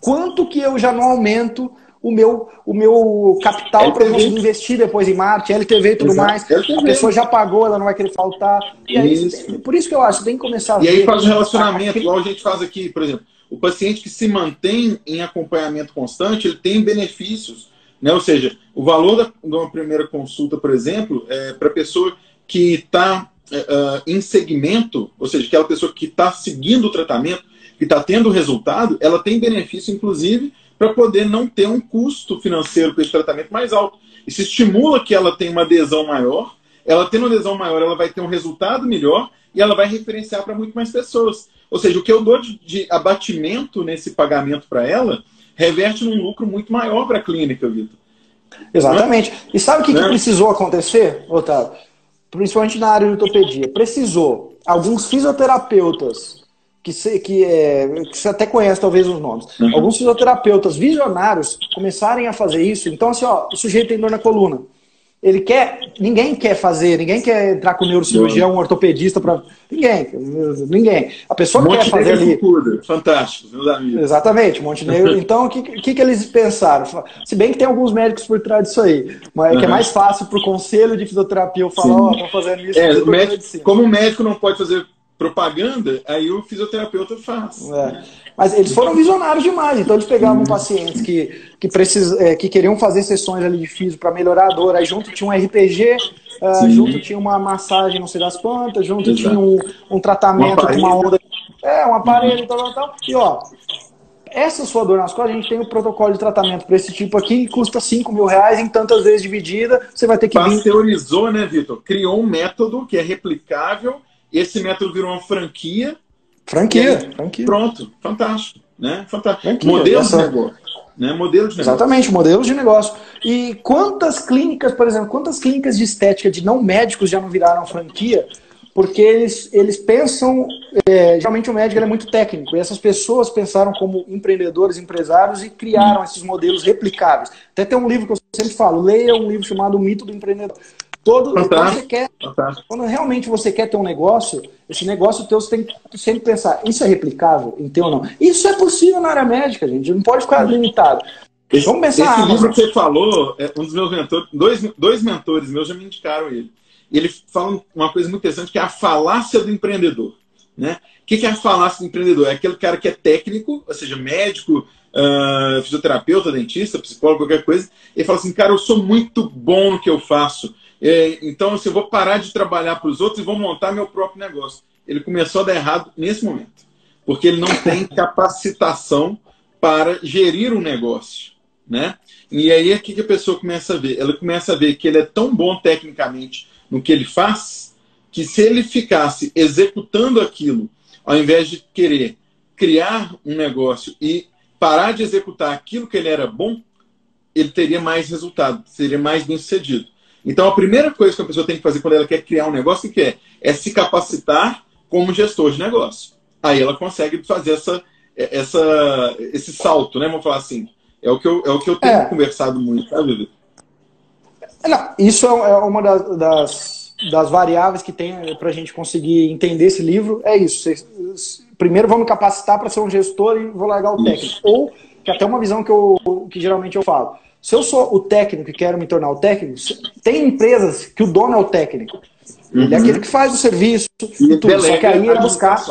quanto que eu já não aumento o meu, o meu capital para eu investir depois em marketing, LTV e tudo Exato. mais. LTV. A pessoa já pagou, ela não vai querer faltar. E aí, isso. por isso que eu acho, tem que começar a E aí faz o relacionamento, igual a gente faz aqui, por exemplo. O paciente que se mantém em acompanhamento constante, ele tem benefícios. Né? Ou seja, o valor da, de uma primeira consulta, por exemplo, é para a pessoa que está uh, é, é, em segmento, ou seja, aquela pessoa que está seguindo o tratamento, que está tendo resultado, ela tem benefício, inclusive, para poder não ter um custo financeiro para esse tratamento mais alto. Isso estimula que ela tenha uma adesão maior ela tendo uma adesão maior, ela vai ter um resultado melhor e ela vai referenciar para muito mais pessoas. Ou seja, o que eu dou de, de abatimento nesse pagamento para ela reverte num lucro muito maior para a clínica, Vitor. Exatamente. E sabe o que, que né? precisou acontecer, Otávio? Principalmente na área de ortopedia. Precisou alguns fisioterapeutas que, se, que, é, que você até conhece talvez os nomes. Uhum. Alguns fisioterapeutas visionários começarem a fazer isso. Então, assim, ó, o sujeito tem dor na coluna ele quer, ninguém quer fazer, ninguém quer entrar com neurocirurgião, um ortopedista para ninguém, ninguém. A pessoa Monte quer fazer ali. Fantástico, meus amigos. Exatamente, Montenegro. Então, o que, que, que eles pensaram? Se bem que tem alguns médicos por trás disso aí, mas uhum. que é mais fácil para o conselho de fisioterapia eu falar, ó, oh, fazendo isso. É, médico, como o médico não pode fazer propaganda, aí o fisioterapeuta faz. É. Mas eles foram visionários demais, então eles pegavam uhum. pacientes que, que, precis, é, que queriam fazer sessões ali de físico para melhorar a dor, aí junto tinha um RPG, uh, ah, junto tinha uma massagem não sei das quantas, junto Exato. tinha um, um tratamento com uma onda. É, um aparelho, uhum. tal, tal, tal. E ó, essa sua dor nas costas, a gente tem um protocolo de tratamento para esse tipo aqui, que custa 5 mil reais em tantas vezes dividida. Você vai ter que. Pasteurizou, vir... né, Vitor? Criou um método que é replicável. Esse método virou uma franquia Franquia, aí, franquia. Pronto, fantástico. Né? fantástico. Franquia, modelo essa... de negócio. Né? Modelo de negócio. Exatamente, modelo de negócio. E quantas clínicas, por exemplo, quantas clínicas de estética de não médicos já não viraram franquia? Porque eles, eles pensam, é, geralmente o médico é muito técnico, e essas pessoas pensaram como empreendedores, empresários e criaram esses modelos replicáveis. Até tem um livro que eu sempre falo, leia um livro chamado O Mito do Empreendedor. Todo, você quer, quando realmente você quer ter um negócio, esse negócio teu você tem que sempre pensar, isso é replicável em teu ou não? Isso é possível na área médica, gente. Não pode ficar limitado. Esse, Vamos pensar. Esse livro que você falou, é um dos meus mentores, dois, dois mentores meus já me indicaram ele. E ele fala uma coisa muito interessante que é a falácia do empreendedor. Né? O que é a falácia do empreendedor? É aquele cara que é técnico, ou seja, médico, uh, fisioterapeuta, dentista, psicólogo, qualquer coisa. Ele fala assim, cara, eu sou muito bom no que eu faço então, assim, eu vou parar de trabalhar para os outros e vou montar meu próprio negócio. Ele começou a dar errado nesse momento, porque ele não tem capacitação para gerir um negócio, né? E aí é que a pessoa começa a ver. Ela começa a ver que ele é tão bom tecnicamente no que ele faz que se ele ficasse executando aquilo, ao invés de querer criar um negócio e parar de executar aquilo que ele era bom, ele teria mais resultado, seria mais bem sucedido. Então, a primeira coisa que a pessoa tem que fazer quando ela quer criar um negócio, o que é? É se capacitar como gestor de negócio. Aí ela consegue fazer essa, essa, esse salto, né? Vamos falar assim. É o que eu, é o que eu tenho é. conversado muito, é, Não, isso é, é uma das, das, das variáveis que tem para a gente conseguir entender esse livro. É isso. Primeiro vamos capacitar para ser um gestor e vou largar o técnico. Isso. Ou, que até uma visão que, eu, que geralmente eu falo se eu sou o técnico e quero me tornar o técnico, tem empresas que o dono é o técnico. Uhum. Ele é aquele que faz o serviço e, tudo. Só que aí ele buscar.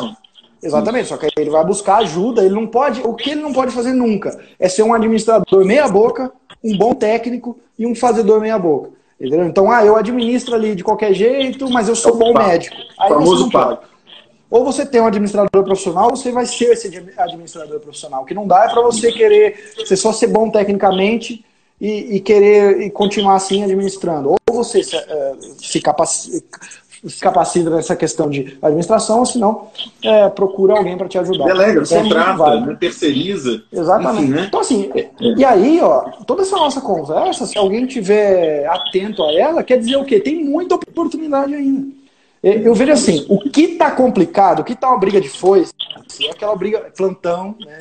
Exatamente, só que aí ele vai buscar ajuda. Ele não pode. O que ele não pode fazer nunca é ser um administrador meia-boca, um bom técnico e um fazedor meia-boca. Entendeu? Então, ah, eu administro ali de qualquer jeito, mas eu sou bom médico. Aí famoso pode. Ou você tem um administrador profissional, ou você vai ser esse administrador profissional. O que não dá é para você querer você só ser bom tecnicamente e, e querer e continuar assim administrando. Ou você se, uh, se, capacita, se capacita nessa questão de administração, ou se não, é, procura alguém para te ajudar. Delega, é contrata, é né, terceiriza. Exatamente. Enfim, né? Então, assim, é. e aí, ó, toda essa nossa conversa, se alguém tiver atento a ela, quer dizer o quê? Tem muita oportunidade ainda. Eu vejo assim, o que está complicado, o que está uma briga de foice, é aquela briga, plantão, né?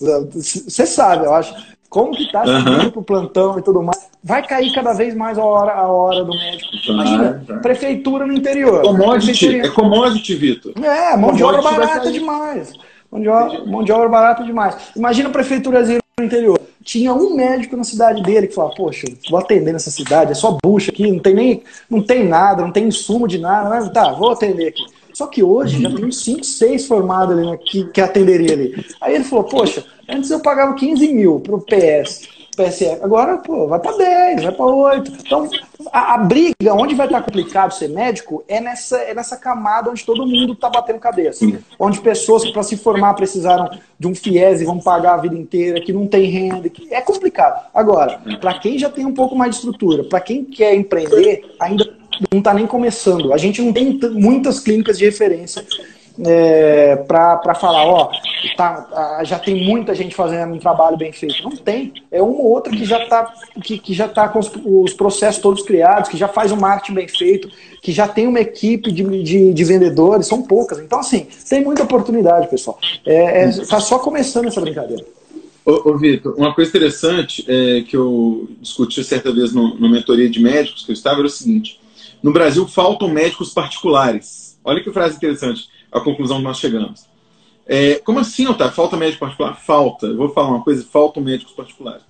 Você sabe, eu acho como que tá uhum. indo pro plantão e tudo mais, vai cair cada vez mais a hora, a hora do médico. Imagina, ah, prefeitura no interior. Commodity, é commodity, Vitor. É, mão de obra barata demais. Mão de, obra, mão de obra barata demais. Imagina a prefeiturazinha no interior. Tinha um médico na cidade dele que falava, poxa, vou atender nessa cidade, é só bucha aqui, não tem nem, não tem nada, não tem insumo de nada, mas tá, vou atender aqui. Só que hoje já tem uns 5, 6 formados ali né, que, que atenderia ali. Aí ele falou, poxa, antes eu pagava 15 mil para o PS, PSF, agora pô, vai para 10, vai para 8. Então, a, a, briga, onde vai estar complicado ser médico, é nessa, é nessa camada onde todo mundo está batendo cabeça. Onde pessoas que para se formar precisaram de um FIES e vão pagar a vida inteira, que não tem renda, que é complicado. Agora, para quem já tem um pouco mais de estrutura, para quem quer empreender, ainda não está nem começando. A gente não tem muitas clínicas de referência é, para falar, ó, tá, já tem muita gente fazendo um trabalho bem feito. Não tem. É uma ou outra que já está que, que já tá com os, os, processos todos criados, que já faz um marketing bem feito, que já tem uma equipe de, de, de vendedores, são poucas. Então, assim, tem muita oportunidade, pessoal. É, é, tá só começando essa brincadeira. Ô, ô Vitor, uma coisa interessante é, que eu discuti certa vez no, no mentoria de médicos que eu estava era o seguinte: no Brasil faltam médicos particulares. Olha que frase interessante a conclusão que nós chegamos. É, como assim, Otávio? Falta médico particular? Falta. Eu vou falar uma coisa, faltam médicos particulares.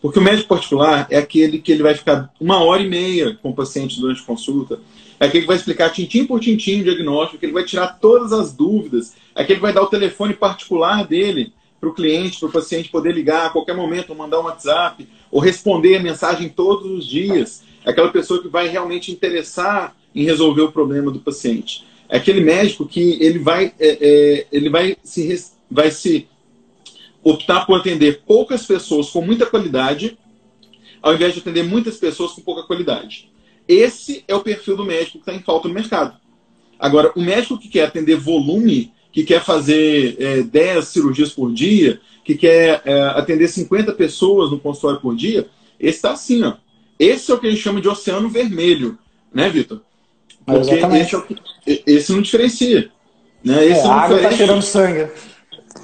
Porque o médico particular é aquele que ele vai ficar uma hora e meia com o paciente durante a consulta, é aquele que vai explicar tintim por tintim o diagnóstico, que ele vai tirar todas as dúvidas, é aquele que vai dar o telefone particular dele para o cliente, para o paciente poder ligar a qualquer momento, mandar um WhatsApp, ou responder a mensagem todos os dias. É aquela pessoa que vai realmente interessar em resolver o problema do paciente é aquele médico que ele vai, é, é, ele vai se, vai se optar por atender poucas pessoas com muita qualidade, ao invés de atender muitas pessoas com pouca qualidade. Esse é o perfil do médico que está em falta no mercado. Agora, o médico que quer atender volume, que quer fazer é, 10 cirurgias por dia, que quer é, atender 50 pessoas no consultório por dia, esse está assim, ó. Esse é o que a gente chama de oceano vermelho, né, Vitor? Porque esse, é esse, não diferencia. Né? Esse é, a água está cheirando sangue.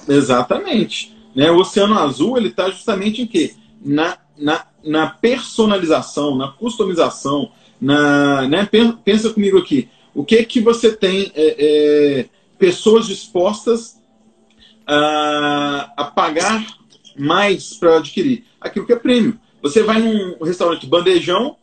Exatamente. Né? O Oceano Azul ele está justamente em quê? Na, na, na personalização, na customização, na, né? pensa comigo aqui. O que que você tem é, é, pessoas dispostas a, a pagar mais para adquirir? Aquilo que é prêmio. Você vai num restaurante bandejão,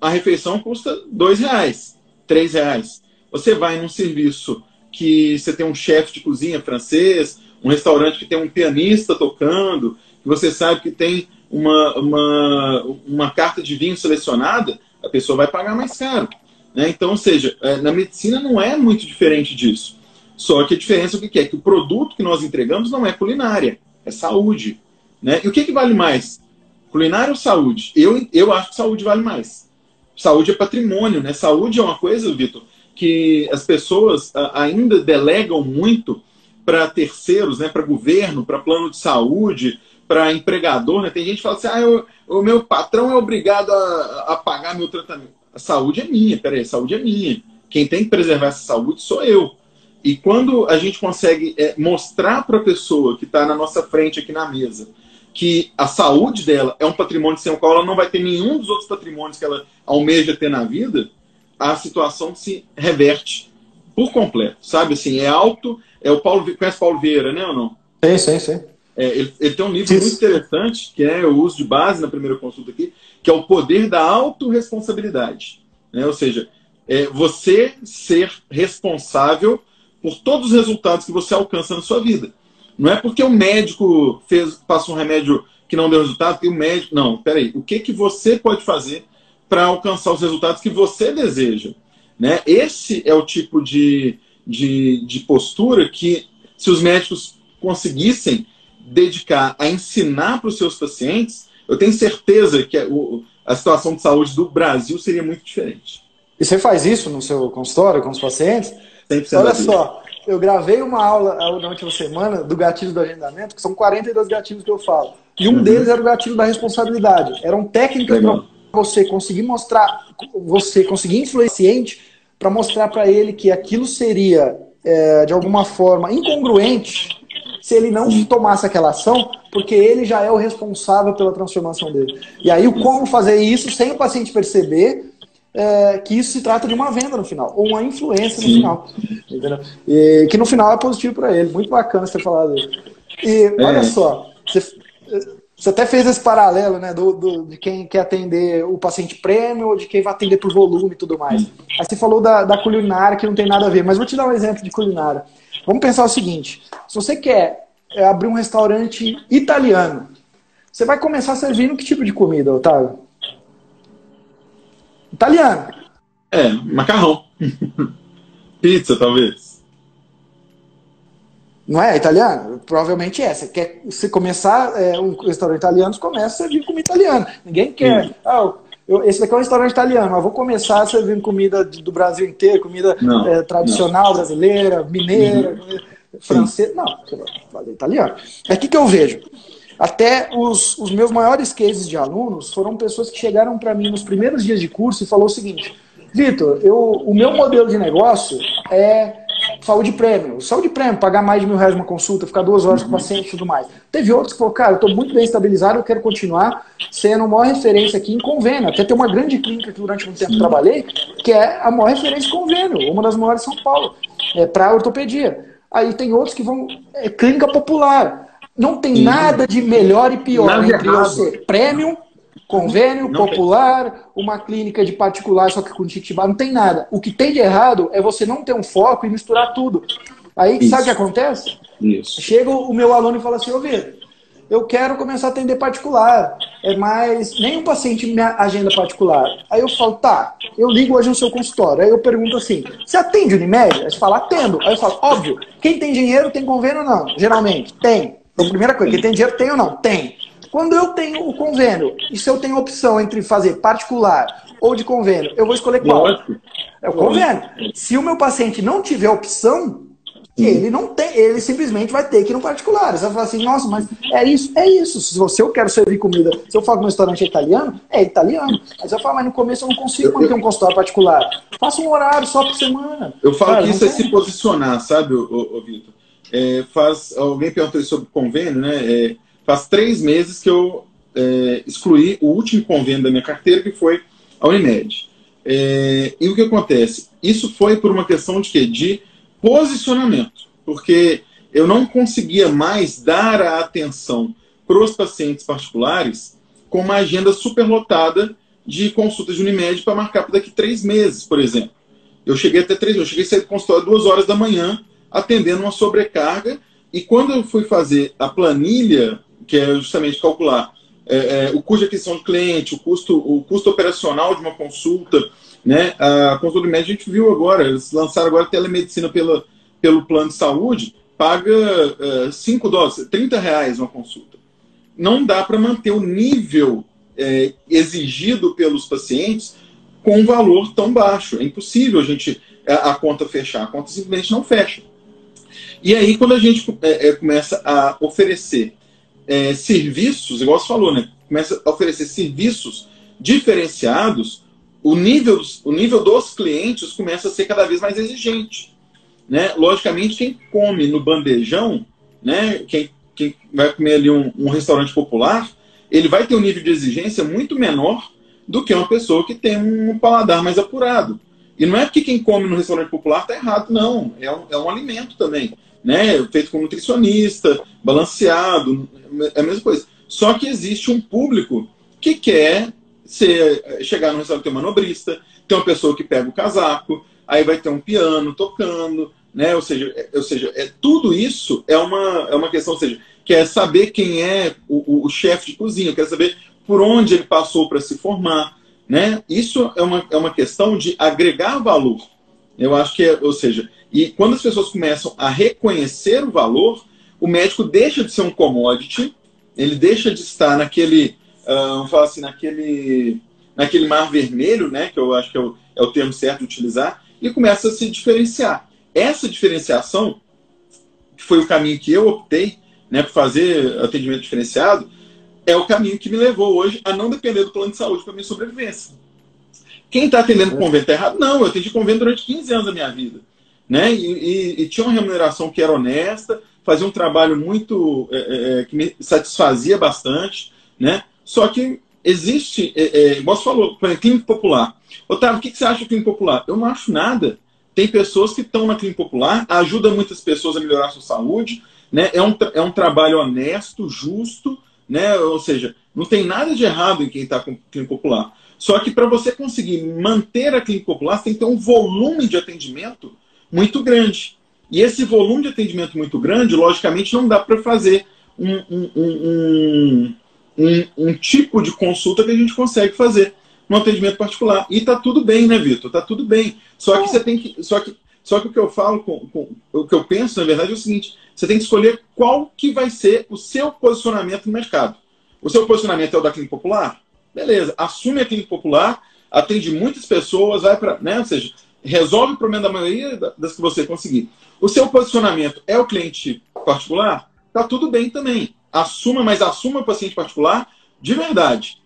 a refeição custa dois reais três reais. Você vai num serviço que você tem um chefe de cozinha francês, um restaurante que tem um pianista tocando, que você sabe que tem uma, uma, uma carta de vinho selecionada, a pessoa vai pagar mais caro. Né? Então, ou seja, é, na medicina não é muito diferente disso. Só que a diferença é o que é? Que o produto que nós entregamos não é culinária, é saúde. Né? E o que, que vale mais? Culinária ou saúde? Eu, eu acho que saúde vale mais saúde é patrimônio, né? Saúde é uma coisa, Vitor, que as pessoas ainda delegam muito para terceiros, né? Para governo, para plano de saúde, para empregador, né? Tem gente que fala assim, ah, eu, o meu patrão é obrigado a, a pagar meu tratamento. A saúde é minha, peraí, a saúde é minha. Quem tem que preservar essa saúde sou eu. E quando a gente consegue é, mostrar para a pessoa que está na nossa frente aqui na mesa que a saúde dela é um patrimônio sem o qual ela não vai ter nenhum dos outros patrimônios que ela almeja ter na vida, a situação se reverte por completo, sabe? Assim, é alto. É o Paulo, conhece Paulo Vieira, né ou não? Sim, sim, sim. É, ele, ele, tem um livro muito interessante, que é o uso de base na primeira consulta aqui, que é o poder da autorresponsabilidade. Né? Ou seja, é você ser responsável por todos os resultados que você alcança na sua vida. Não é porque o médico fez, passou um remédio que não deu resultado, que o médico. Não, peraí. O que, que você pode fazer para alcançar os resultados que você deseja? Né? Esse é o tipo de, de, de postura que, se os médicos conseguissem dedicar a ensinar para os seus pacientes, eu tenho certeza que a situação de saúde do Brasil seria muito diferente. E você faz isso no seu consultório com os pacientes? Olha só, eu gravei uma aula na última semana do gatilho do agendamento, que são 42 gatilhos que eu falo. E um uhum. deles era o gatilho da responsabilidade. Eram técnicas para você conseguir mostrar, você conseguir influenciante para mostrar para ele que aquilo seria, é, de alguma forma, incongruente se ele não tomasse aquela ação, porque ele já é o responsável pela transformação dele. E aí, como fazer isso sem o paciente perceber é, que isso se trata de uma venda no final, ou uma influência no final. Entendeu? E, que no final é positivo para ele. Muito bacana você ter falado isso. E é. olha só, você, você, até fez esse paralelo né, do, do, de quem quer atender o paciente prêmio ou de quem vai atender por volume e tudo mais. Aí você falou da, da culinária que não tem nada a ver, mas vou te dar um exemplo de culinária. Vamos pensar o seguinte: se você quer é, abrir um restaurante italiano, você vai começar servindo que tipo de comida, Otávio? Italiano. É, macarrão. Pizza, talvez. Não é italiano? Provavelmente é. Você quer se começar é, um restaurante italiano, você começa a servir comida italiana. Ninguém quer. Ah, eu, esse daqui é um restaurante italiano, mas vou começar servindo comida do Brasil inteiro, comida não, é, tradicional não. brasileira, mineira, uhum. francesa. Não, fazer italiano. É aqui que eu vejo. Até os, os meus maiores cases de alunos foram pessoas que chegaram para mim nos primeiros dias de curso e falou o seguinte: Vitor, o meu modelo de negócio é saúde prêmio. Saúde prêmio, pagar mais de mil reais uma consulta, ficar duas horas com o paciente e tudo mais. Teve outros que falaram, cara, eu estou muito bem estabilizado, eu quero continuar sendo a maior referência aqui em convênio. Até tem uma grande clínica que durante um tempo trabalhei, que é a maior referência em convênio, uma das maiores de São Paulo, é, para ortopedia. Aí tem outros que vão. É, clínica popular. Não tem Sim. nada de melhor e pior nada entre eu ser premium convênio não popular, tem. uma clínica de particular, só que com titibá, não tem nada. O que tem de errado é você não ter um foco e misturar tudo. Aí, Isso. sabe o que acontece? Isso. Chega o meu aluno e fala assim, ô Vitor, eu quero começar a atender particular, é mais nenhum paciente me agenda particular. Aí eu falo, tá, eu ligo hoje no seu consultório. Aí eu pergunto assim, você atende Unimed? Aí você fala, atendo. Aí eu falo, óbvio, quem tem dinheiro tem convênio ou não? Geralmente, tem. Então, primeira coisa, quem tem dinheiro tem ou não? Tem. Quando eu tenho o convênio, e se eu tenho opção entre fazer particular ou de convênio, eu vou escolher qual? Lógico. É o convênio. Se o meu paciente não tiver opção, ele não tem, ele simplesmente vai ter que ir no particular. Você vai falar assim, nossa, mas é isso, é isso. Se você eu quero servir comida, se eu falo que restaurante é italiano, é italiano. Mas eu falo, mas no começo eu não consigo manter um consultório particular. Faça um horário só por semana. Eu falo Cara, que isso é se posicionar, sabe, ô, ô Vitor? É, faz, alguém perguntou sobre convênio, né? É, faz três meses que eu é, excluí o último convênio da minha carteira, que foi a Unimed. É, e o que acontece? Isso foi por uma questão de quê? De posicionamento. Porque eu não conseguia mais dar a atenção para os pacientes particulares com uma agenda superlotada de consultas de Unimed para marcar para daqui três meses, por exemplo. Eu cheguei até três eu cheguei a do consultório duas horas da manhã, atendendo uma sobrecarga, e quando eu fui fazer a planilha que é justamente calcular é, é, o custo de aquisição de cliente, o custo, o custo operacional de uma consulta. Né? A consulta médica a gente viu agora, eles lançaram agora telemedicina pela, pelo plano de saúde, paga 5 é, dólares, 30 reais uma consulta. Não dá para manter o nível é, exigido pelos pacientes com um valor tão baixo. É impossível a gente a, a conta fechar, a conta simplesmente não fecha. E aí, quando a gente é, é começa a oferecer é, serviços, igual você falou, né? Começa a oferecer serviços diferenciados, o nível, o nível dos clientes começa a ser cada vez mais exigente. Né? Logicamente, quem come no bandejão, né? quem, quem vai comer ali um, um restaurante popular, ele vai ter um nível de exigência muito menor do que uma pessoa que tem um paladar mais apurado. E não é porque quem come no restaurante popular está errado, não. É um, é um alimento também né? Feito com nutricionista, balanceado, é a mesma coisa. Só que existe um público que quer ser, chegar no restaurante, ter manobrista, tem uma pessoa que pega o casaco, aí vai ter um piano tocando, né? Ou seja, é, ou seja é, tudo isso é uma, é uma questão, ou seja, quer saber quem é o, o, o chefe de cozinha, quer saber por onde ele passou para se formar, né? Isso é uma, é uma questão de agregar valor. Eu acho que, é, ou seja, e quando as pessoas começam a reconhecer o valor, o médico deixa de ser um commodity, ele deixa de estar naquele, uh, vamos falar assim, naquele, naquele mar vermelho, né, que eu acho que é o, é o termo certo de utilizar, e começa a se diferenciar. Essa diferenciação, que foi o caminho que eu optei, né, por fazer atendimento diferenciado, é o caminho que me levou hoje a não depender do plano de saúde para minha sobrevivência. Quem está atendendo convênio está errado? Não, eu atendi convênio durante 15 anos da minha vida né? E, e, e, tinha uma remuneração que era honesta, fazia um trabalho muito é, é, é que me satisfazia bastante, né? Só que existe, é, é, você falou, por exemplo, clínica popular. Otávio, o que, que você acha de clínica popular? Eu não acho nada. Tem pessoas que estão na clínica popular, ajuda muitas pessoas a melhorar a sua saúde, né? É um, é um trabalho honesto, justo, né? Ou seja, não tem nada de errado em quem está com clínica popular. Só que para você conseguir manter a clínica popular, você tem que ter um volume de atendimento muito grande. E esse volume de atendimento muito grande, logicamente, não dá para fazer um, um, um, um, tipo de consulta que a gente consegue fazer no atendimento particular. E tá tudo bem, né, Vitor? Tá tudo bem. Só que você tem que. Só que, só que o que eu falo, com, com, o que eu penso, na verdade, é o seguinte: você tem que escolher qual que vai ser o seu posicionamento no mercado. O seu posicionamento é o da clínica popular? Beleza, assume a clínica popular, atende muitas pessoas, vai para. Né? Ou seja, resolve o problema da maioria das que você conseguir. O seu posicionamento é o cliente particular? Tá tudo bem também. Assuma, mas assuma o paciente particular de verdade.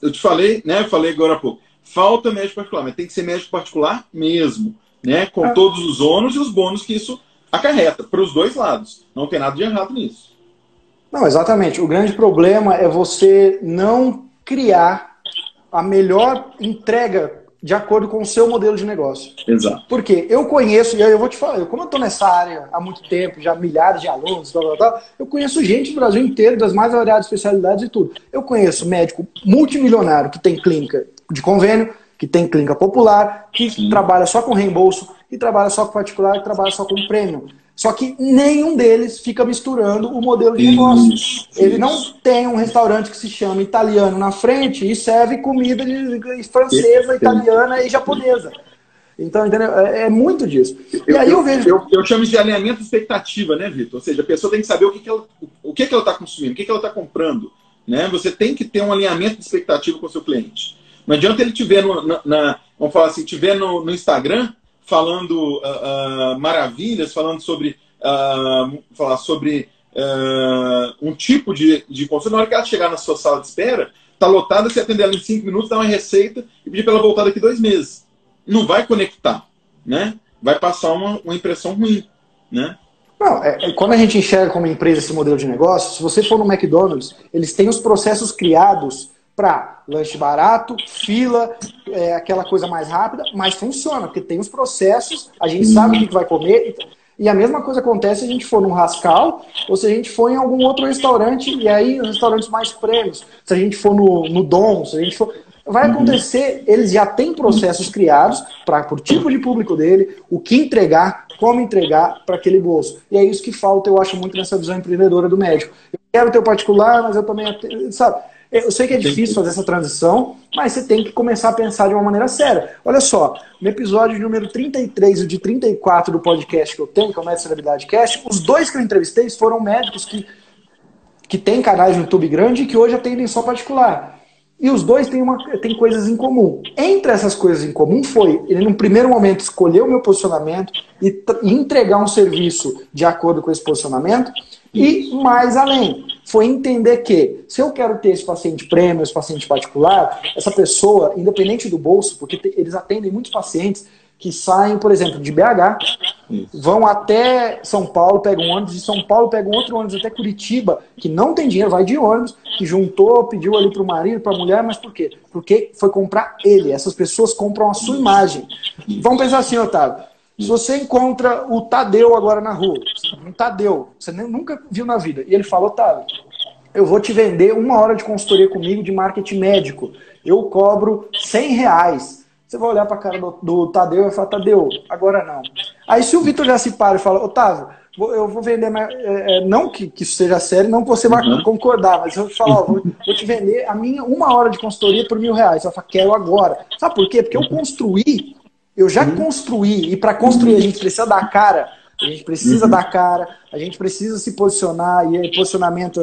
Eu te falei, né? Eu falei agora há pouco. Falta médico particular, mas tem que ser médico particular mesmo, né? Com é. todos os ônus e os bônus que isso acarreta para os dois lados. Não tem nada de errado nisso. Não, exatamente. O grande problema é você não criar a melhor entrega de acordo com o seu modelo de negócio. Exato. Porque eu conheço, e aí eu vou te falar, como eu estou nessa área há muito tempo, já milhares de alunos, tal, tal, tal, eu conheço gente do Brasil inteiro, das mais variadas especialidades e tudo. Eu conheço médico multimilionário que tem clínica de convênio, que tem clínica popular, que Sim. trabalha só com reembolso, que trabalha só com particular, que trabalha só com prêmio. Só que nenhum deles fica misturando o modelo de negócio. Isso, Ele não tem um restaurante que se chama italiano na frente e serve comida de, de francesa, italiana e japonesa. Então, entendeu? É, é muito disso. Eu, e aí eu, eu vejo. Eu, eu, chamo de alinhamento de expectativa, né, Vitor? Ou seja, a pessoa tem que saber o que, que ela o que, que ela está consumindo, o que, que ela está comprando. Né? Você tem que ter um alinhamento de expectativa com o seu cliente. Não adianta ele te ver no, na, na, vamos falar assim, te ver no, no Instagram falando uh, uh, maravilhas, falando sobre, uh, falar sobre um tipo de, de consulta. Na hora que ela chegar na sua sala de espera, está lotada, você atender ela em cinco minutos, dá uma receita e pedir para ela voltar daqui dois meses. Não vai conectar, né? Vai passar uma, uma impressão ruim, né? Não, é, é, quando a gente enxerga como empresa esse modelo de negócio, se você for no McDonald's, eles têm os processos criados para lanche barato, fila, é, aquela coisa mais rápida, mas funciona, porque tem os processos, a gente sabe o que vai comer. E a mesma coisa acontece se a gente for num rascal ou se a gente for em algum outro restaurante, e aí restaurantes mais prêmios, se a gente for no, no Dom, se a gente for. Vai uhum. acontecer, eles já têm processos criados para o tipo de público dele, o que entregar, como entregar para aquele bolso. E é isso que falta, eu acho, muito nessa visão empreendedora do médico. Eu quero ter o particular, mas eu também, sabe? Eu sei que é difícil fazer essa transição, mas você tem que começar a pensar de uma maneira séria. Olha só, no episódio número 33 e de 34 do podcast que eu tenho, que é o Médico Celebridade Cast, os dois que eu entrevistei foram médicos que, que têm canais no YouTube grande e que hoje atendem só particular. E os dois têm, uma, têm coisas em comum. Entre essas coisas em comum foi, ele num primeiro momento escolheu o meu posicionamento e, e entregar um serviço de acordo com esse posicionamento, e mais além, foi entender que se eu quero ter esse paciente prêmio, esse paciente particular, essa pessoa, independente do bolso, porque eles atendem muitos pacientes que saem, por exemplo, de BH, vão até São Paulo, pegam um ônibus, de São Paulo pegam outro ônibus até Curitiba, que não tem dinheiro, vai de ônibus, que juntou, pediu ali para o marido, para a mulher, mas por quê? Porque foi comprar ele. Essas pessoas compram a sua imagem. Vamos pensar assim, Otávio. Se você encontra o Tadeu agora na rua, um Tadeu, você nunca viu na vida, e ele falou, Otávio, eu vou te vender uma hora de consultoria comigo de marketing médico. Eu cobro 100 reais. Você vai olhar para a cara do, do, Tadeu e falar, Tadeu, agora não. Aí se o Vitor já se para e fala, Otávio, eu vou vender, é, é, não que, que, isso seja sério, não que você vai uhum. concordar, mas eu vou te falar, ó, vou, vou, te vender a minha uma hora de consultoria por mil reais. Você vai falar, quero agora. Sabe por quê? Porque eu construí, eu já uhum. construí, e para construir a gente precisa dar cara, a gente precisa uhum. dar cara, a gente precisa se posicionar, e posicionamento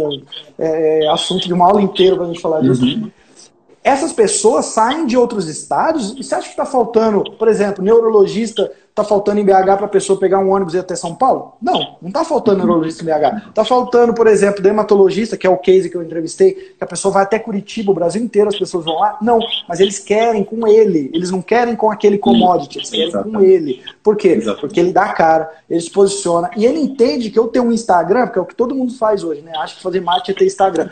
é, é assunto de uma aula inteira para a gente falar disso. Uhum essas pessoas saem de outros estados e você acha que está faltando, por exemplo, neurologista está faltando em BH para a pessoa pegar um ônibus e ir até São Paulo? Não, não está faltando neurologista em BH. Está faltando, por exemplo, dermatologista, que é o case que eu entrevistei, que a pessoa vai até Curitiba, o Brasil inteiro, as pessoas vão lá. Não, mas eles querem com ele, eles não querem com aquele commodity, eles querem Exatamente. com ele. Por quê? Exatamente. Porque ele dá a cara, ele se posiciona e ele entende que eu tenho um Instagram, porque é o que todo mundo faz hoje, né? Acho que fazer marketing é ter Instagram.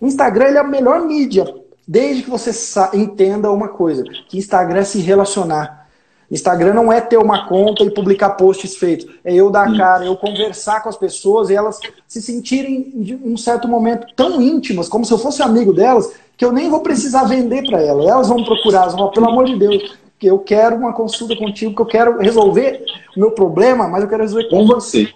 O Instagram ele é a melhor mídia Desde que você entenda uma coisa, que Instagram é se relacionar. Instagram não é ter uma conta e publicar posts feitos. É eu dar a cara, eu conversar com as pessoas e elas se sentirem, em um certo momento, tão íntimas, como se eu fosse amigo delas, que eu nem vou precisar vender para elas. Elas vão procurar, elas vão falar, pelo amor de Deus, que eu quero uma consulta contigo, que eu quero resolver o meu problema, mas eu quero resolver com, com você.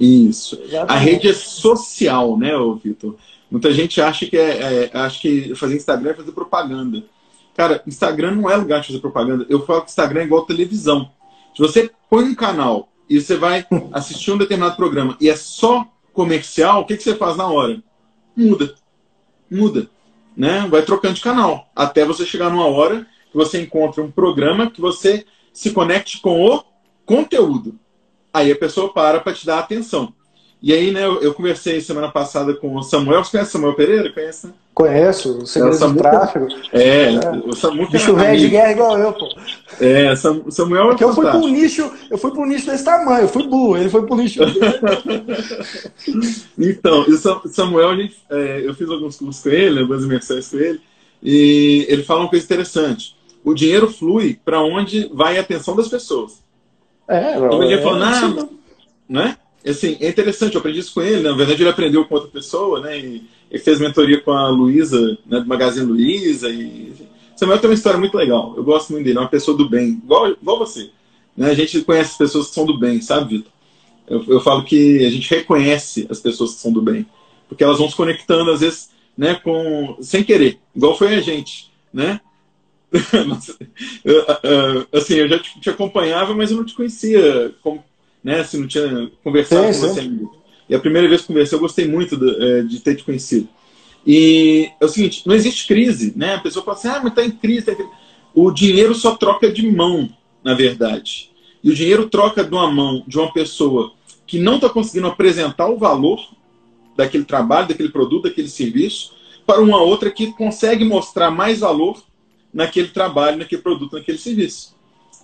Isso. Exatamente. A rede é social, né, Vitor? Muita gente acha que é, é acha que fazer Instagram é fazer propaganda. Cara, Instagram não é lugar de fazer propaganda. Eu falo que Instagram é igual televisão. Se você põe um canal e você vai assistir um determinado programa e é só comercial, o que, que você faz na hora? Muda. Muda. né, vai trocando de canal, até você chegar numa hora que você encontra um programa que você se conecte com o conteúdo. Aí a pessoa para para te dar atenção. E aí, né, eu, conversei semana passada com o Samuel. Você conhece o Samuel Pereira? Conhece, né? Conheço, o segredo é, do tráfego. É, é, o Samuel. Bicho velho de guerra igual eu, pô. É, Samuel é Porque eu fui para um nicho, eu fui para um nicho desse tamanho, eu fui burro, ele foi para um nicho. então, o Samuel, a gente, é, eu fiz alguns cursos com ele, algumas imersões com ele, e ele fala uma coisa interessante. O dinheiro flui para onde vai a atenção das pessoas. É, então ele é, falou, não, né? Assim, é interessante, eu aprendi isso com ele. Na verdade, ele aprendeu com outra pessoa, né? E, e fez mentoria com a Luísa, né, do Magazine Luiza. E... Samuel tem uma história muito legal. Eu gosto muito dele, é uma pessoa do bem, igual, igual você. Né? A gente conhece pessoas que são do bem, sabe, Vitor? Eu, eu falo que a gente reconhece as pessoas que são do bem, porque elas vão se conectando, às vezes, né, com, sem querer, igual foi a gente, né? assim, eu já te, acompanhava, mas eu não te conhecia como né? Se não tinha conversado sim, com você ainda. E a primeira vez que conversei, eu gostei muito de, é, de, ter te conhecido. E é o seguinte, não existe crise, né? A pessoa fala assim, ah, mas está em crise, tá em crise. O dinheiro só troca de mão, na verdade. E o dinheiro troca de uma mão de uma pessoa que não está conseguindo apresentar o valor daquele trabalho, daquele produto, daquele serviço, para uma outra que consegue mostrar mais valor naquele trabalho, naquele produto, naquele serviço.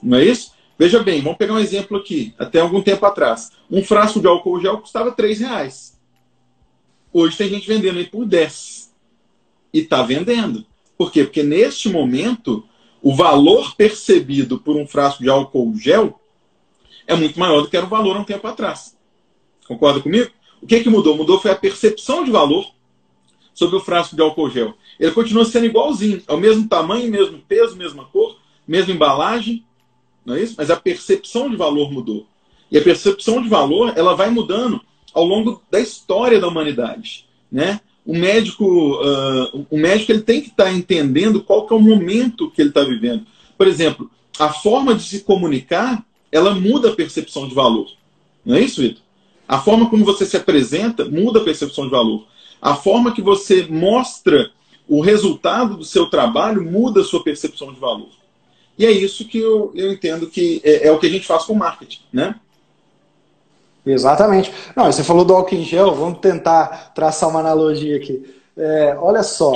Não é isso? Veja bem, vamos pegar um exemplo aqui. Até algum tempo atrás. Um frasco de álcool gel custava 3 reais. Hoje tem gente vendendo aí por 10. E está vendendo. Por quê? Porque neste momento, o valor percebido por um frasco de álcool gel é muito maior do que era o valor um tempo atrás. Concorda comigo? O que, que mudou? Mudou foi a percepção de valor sobre o frasco de álcool gel. Ele continua sendo igualzinho, é o mesmo tamanho, mesmo peso, mesma cor, mesma embalagem, não é isso? Mas a percepção de valor mudou. E a percepção de valor ela vai mudando ao longo da história da humanidade, né? O médico, uh, o médico ele tem que estar tá entendendo qual que é o momento que ele está vivendo. Por exemplo, a forma de se comunicar ela muda a percepção de valor. Não é isso, Vitor? A forma como você se apresenta muda a percepção de valor. A forma que você mostra o resultado do seu trabalho muda a sua percepção de valor. E é isso que eu, eu entendo que é, é o que a gente faz com marketing, né? Exatamente. Não, você falou do álcool em gel, vamos tentar traçar uma analogia aqui. É, olha só,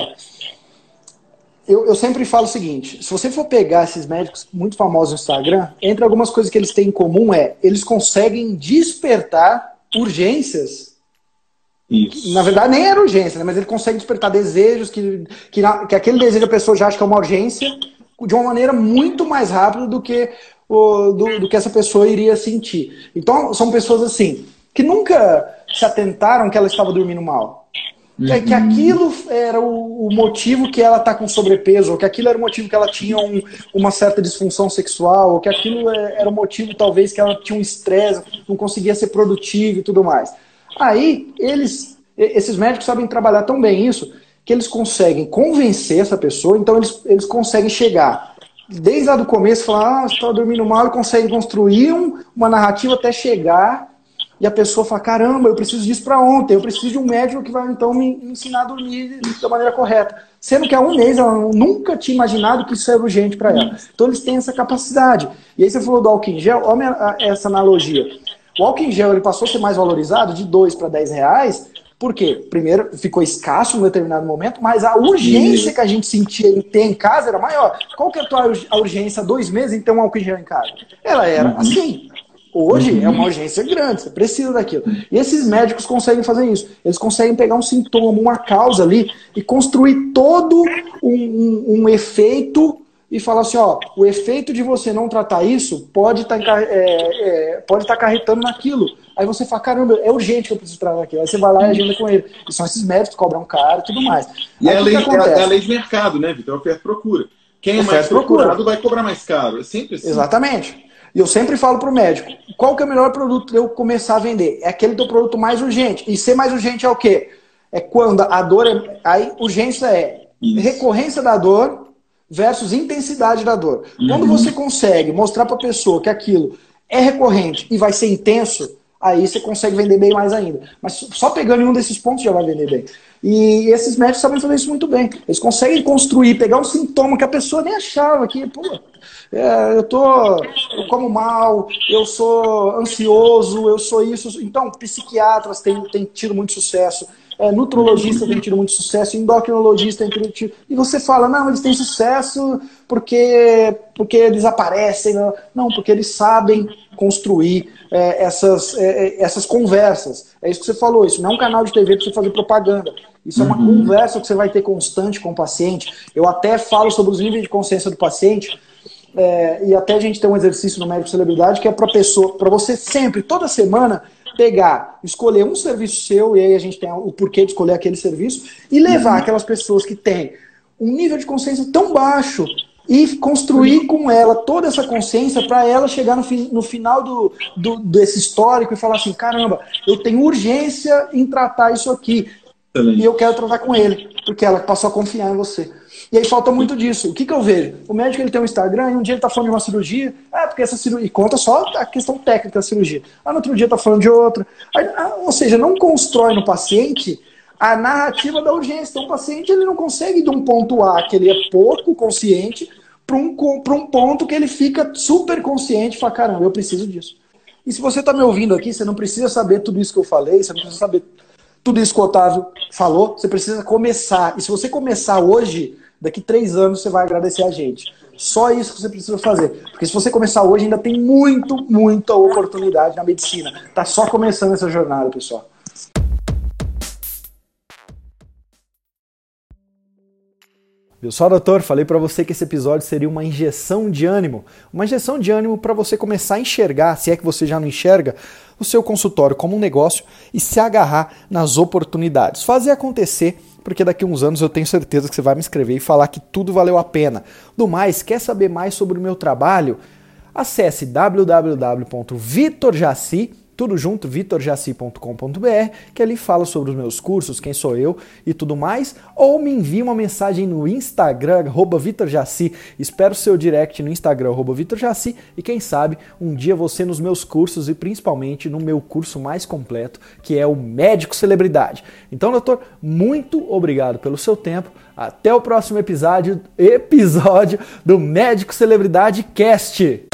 eu, eu, sempre falo o seguinte: se você for pegar esses médicos muito famosos no Instagram, entre algumas coisas que eles têm em comum é eles conseguem despertar urgências. Isso. Na verdade, nem era urgência, né? mas ele consegue despertar desejos que, que, que aquele desejo a pessoa já acha que é uma urgência de uma maneira muito mais rápida do que, o, do, do que essa pessoa iria sentir. Então, são pessoas assim, que nunca se atentaram que ela estava dormindo mal. Uhum. Que aquilo era o, motivo que ela está com sobrepeso, ou que aquilo era o motivo que ela tinha um, uma certa disfunção sexual, ou que aquilo é, era o motivo, talvez, que ela tinha um estresse, não conseguia ser produtiva e tudo mais. Aí, eles, esses médicos sabem trabalhar tão bem isso, que eles conseguem convencer essa pessoa, então eles, eles conseguem chegar desde lá do começo, falar, ah, você está dormindo mal, e conseguem construir um, uma narrativa até chegar e a pessoa fala, caramba, eu preciso disso para ontem, eu preciso de um médico que vai então me ensinar a dormir da maneira correta. Sendo que há um mês ela nunca tinha imaginado que isso era urgente para ela. Então eles têm essa capacidade. E aí você falou do álcool em gel, olha essa analogia. O álcool em gel ele passou a ser mais valorizado de 2 para 10 reais por quê? Primeiro, ficou escasso em um determinado momento, mas a urgência que a gente sentia em ter em casa era maior. Qual que é a tua urgência dois meses em ter um álcool em gel em casa? Ela era uhum. assim. Hoje uhum. é uma urgência grande, você precisa daquilo. E esses médicos conseguem fazer isso. Eles conseguem pegar um sintoma, uma causa ali e construir todo um, um, um efeito e falar assim, ó, o efeito de você não tratar isso pode estar tá, é, é, pode tá acarretando naquilo. Aí você fala, caramba, é urgente que eu preciso tratar aquilo. Aí você vai lá e agenda com ele. E são esses médicos que cobram caro e tudo mais. E é a, lei, é a lei de mercado, né, Vitor? É oferta procura. Quem é mais procurado vai cobrar mais caro. É sempre assim. Exatamente. E eu sempre falo pro médico, qual que é o melhor produto para eu começar a vender? É aquele do produto mais urgente. E ser mais urgente é o quê? É quando a dor é... Aí urgência é Isso. recorrência da dor versus intensidade da dor. Uhum. Quando você consegue mostrar para a pessoa que aquilo é recorrente e vai ser intenso, Aí você consegue vender bem mais ainda. Mas só pegando em um desses pontos já vai vender bem. E esses médicos sabem fazer isso muito bem. Eles conseguem construir, pegar um sintoma que a pessoa nem achava que, pô, é, eu tô, eu como mal, eu sou ansioso, eu sou isso. Então, psiquiatras têm, têm tido muito sucesso é, nutrologista tem tido muito sucesso, endocrinologista tem tido. E você fala, não, eles têm sucesso porque, porque eles aparecem. Não, não porque eles sabem construir é, essas, é, é, essas conversas. É isso que você falou, isso não é um canal de TV para você fazer propaganda. Isso uhum. é uma uhum. conversa que você vai ter constante com o paciente. Eu até falo sobre os níveis de consciência do paciente. É, e até a gente tem um exercício no médico celebridade que é para pessoa, para você sempre, toda semana, pegar, escolher um serviço seu, e aí a gente tem o porquê de escolher aquele serviço, e levar uhum. aquelas pessoas que têm um nível de consciência tão baixo e construir com ela toda essa consciência para ela chegar no, fi, no final do, do, desse histórico e falar assim: caramba, eu tenho urgência em tratar isso aqui. E eu quero tratar com ele, porque ela passou a confiar em você. E aí falta muito disso. O que, que eu vejo? O médico ele tem um Instagram e um dia ele está falando de uma cirurgia, ah, porque essa cirurgia. E conta só a questão técnica da cirurgia. Ah, no outro dia está falando de outra. Aí, ah, ou seja, não constrói no paciente a narrativa da urgência. Então o paciente ele não consegue de um ponto A, que ele é pouco consciente, para um, um ponto que ele fica super consciente e fala, caramba, eu preciso disso. E se você está me ouvindo aqui, você não precisa saber tudo isso que eu falei, você não precisa saber tudo isso que o Otávio falou, você precisa começar. E se você começar hoje, daqui três anos você vai agradecer a gente. Só isso que você precisa fazer. Porque se você começar hoje, ainda tem muito, muita oportunidade na medicina. Tá só começando essa jornada, pessoal. Viu só, doutor? Falei para você que esse episódio seria uma injeção de ânimo. Uma injeção de ânimo para você começar a enxergar, se é que você já não enxerga, o seu consultório como um negócio e se agarrar nas oportunidades. Fazer acontecer porque daqui a uns anos eu tenho certeza que você vai me escrever e falar que tudo valeu a pena. Do mais, quer saber mais sobre o meu trabalho? Acesse www.vitorjaci.com tudo junto, vitorjaci.com.br, que ali fala sobre os meus cursos, quem sou eu e tudo mais, ou me envie uma mensagem no Instagram, vitorjaci, espero seu direct no Instagram, vitorjaci, e quem sabe um dia você nos meus cursos e principalmente no meu curso mais completo, que é o Médico Celebridade. Então, doutor, muito obrigado pelo seu tempo, até o próximo episódio, episódio do Médico Celebridade Cast.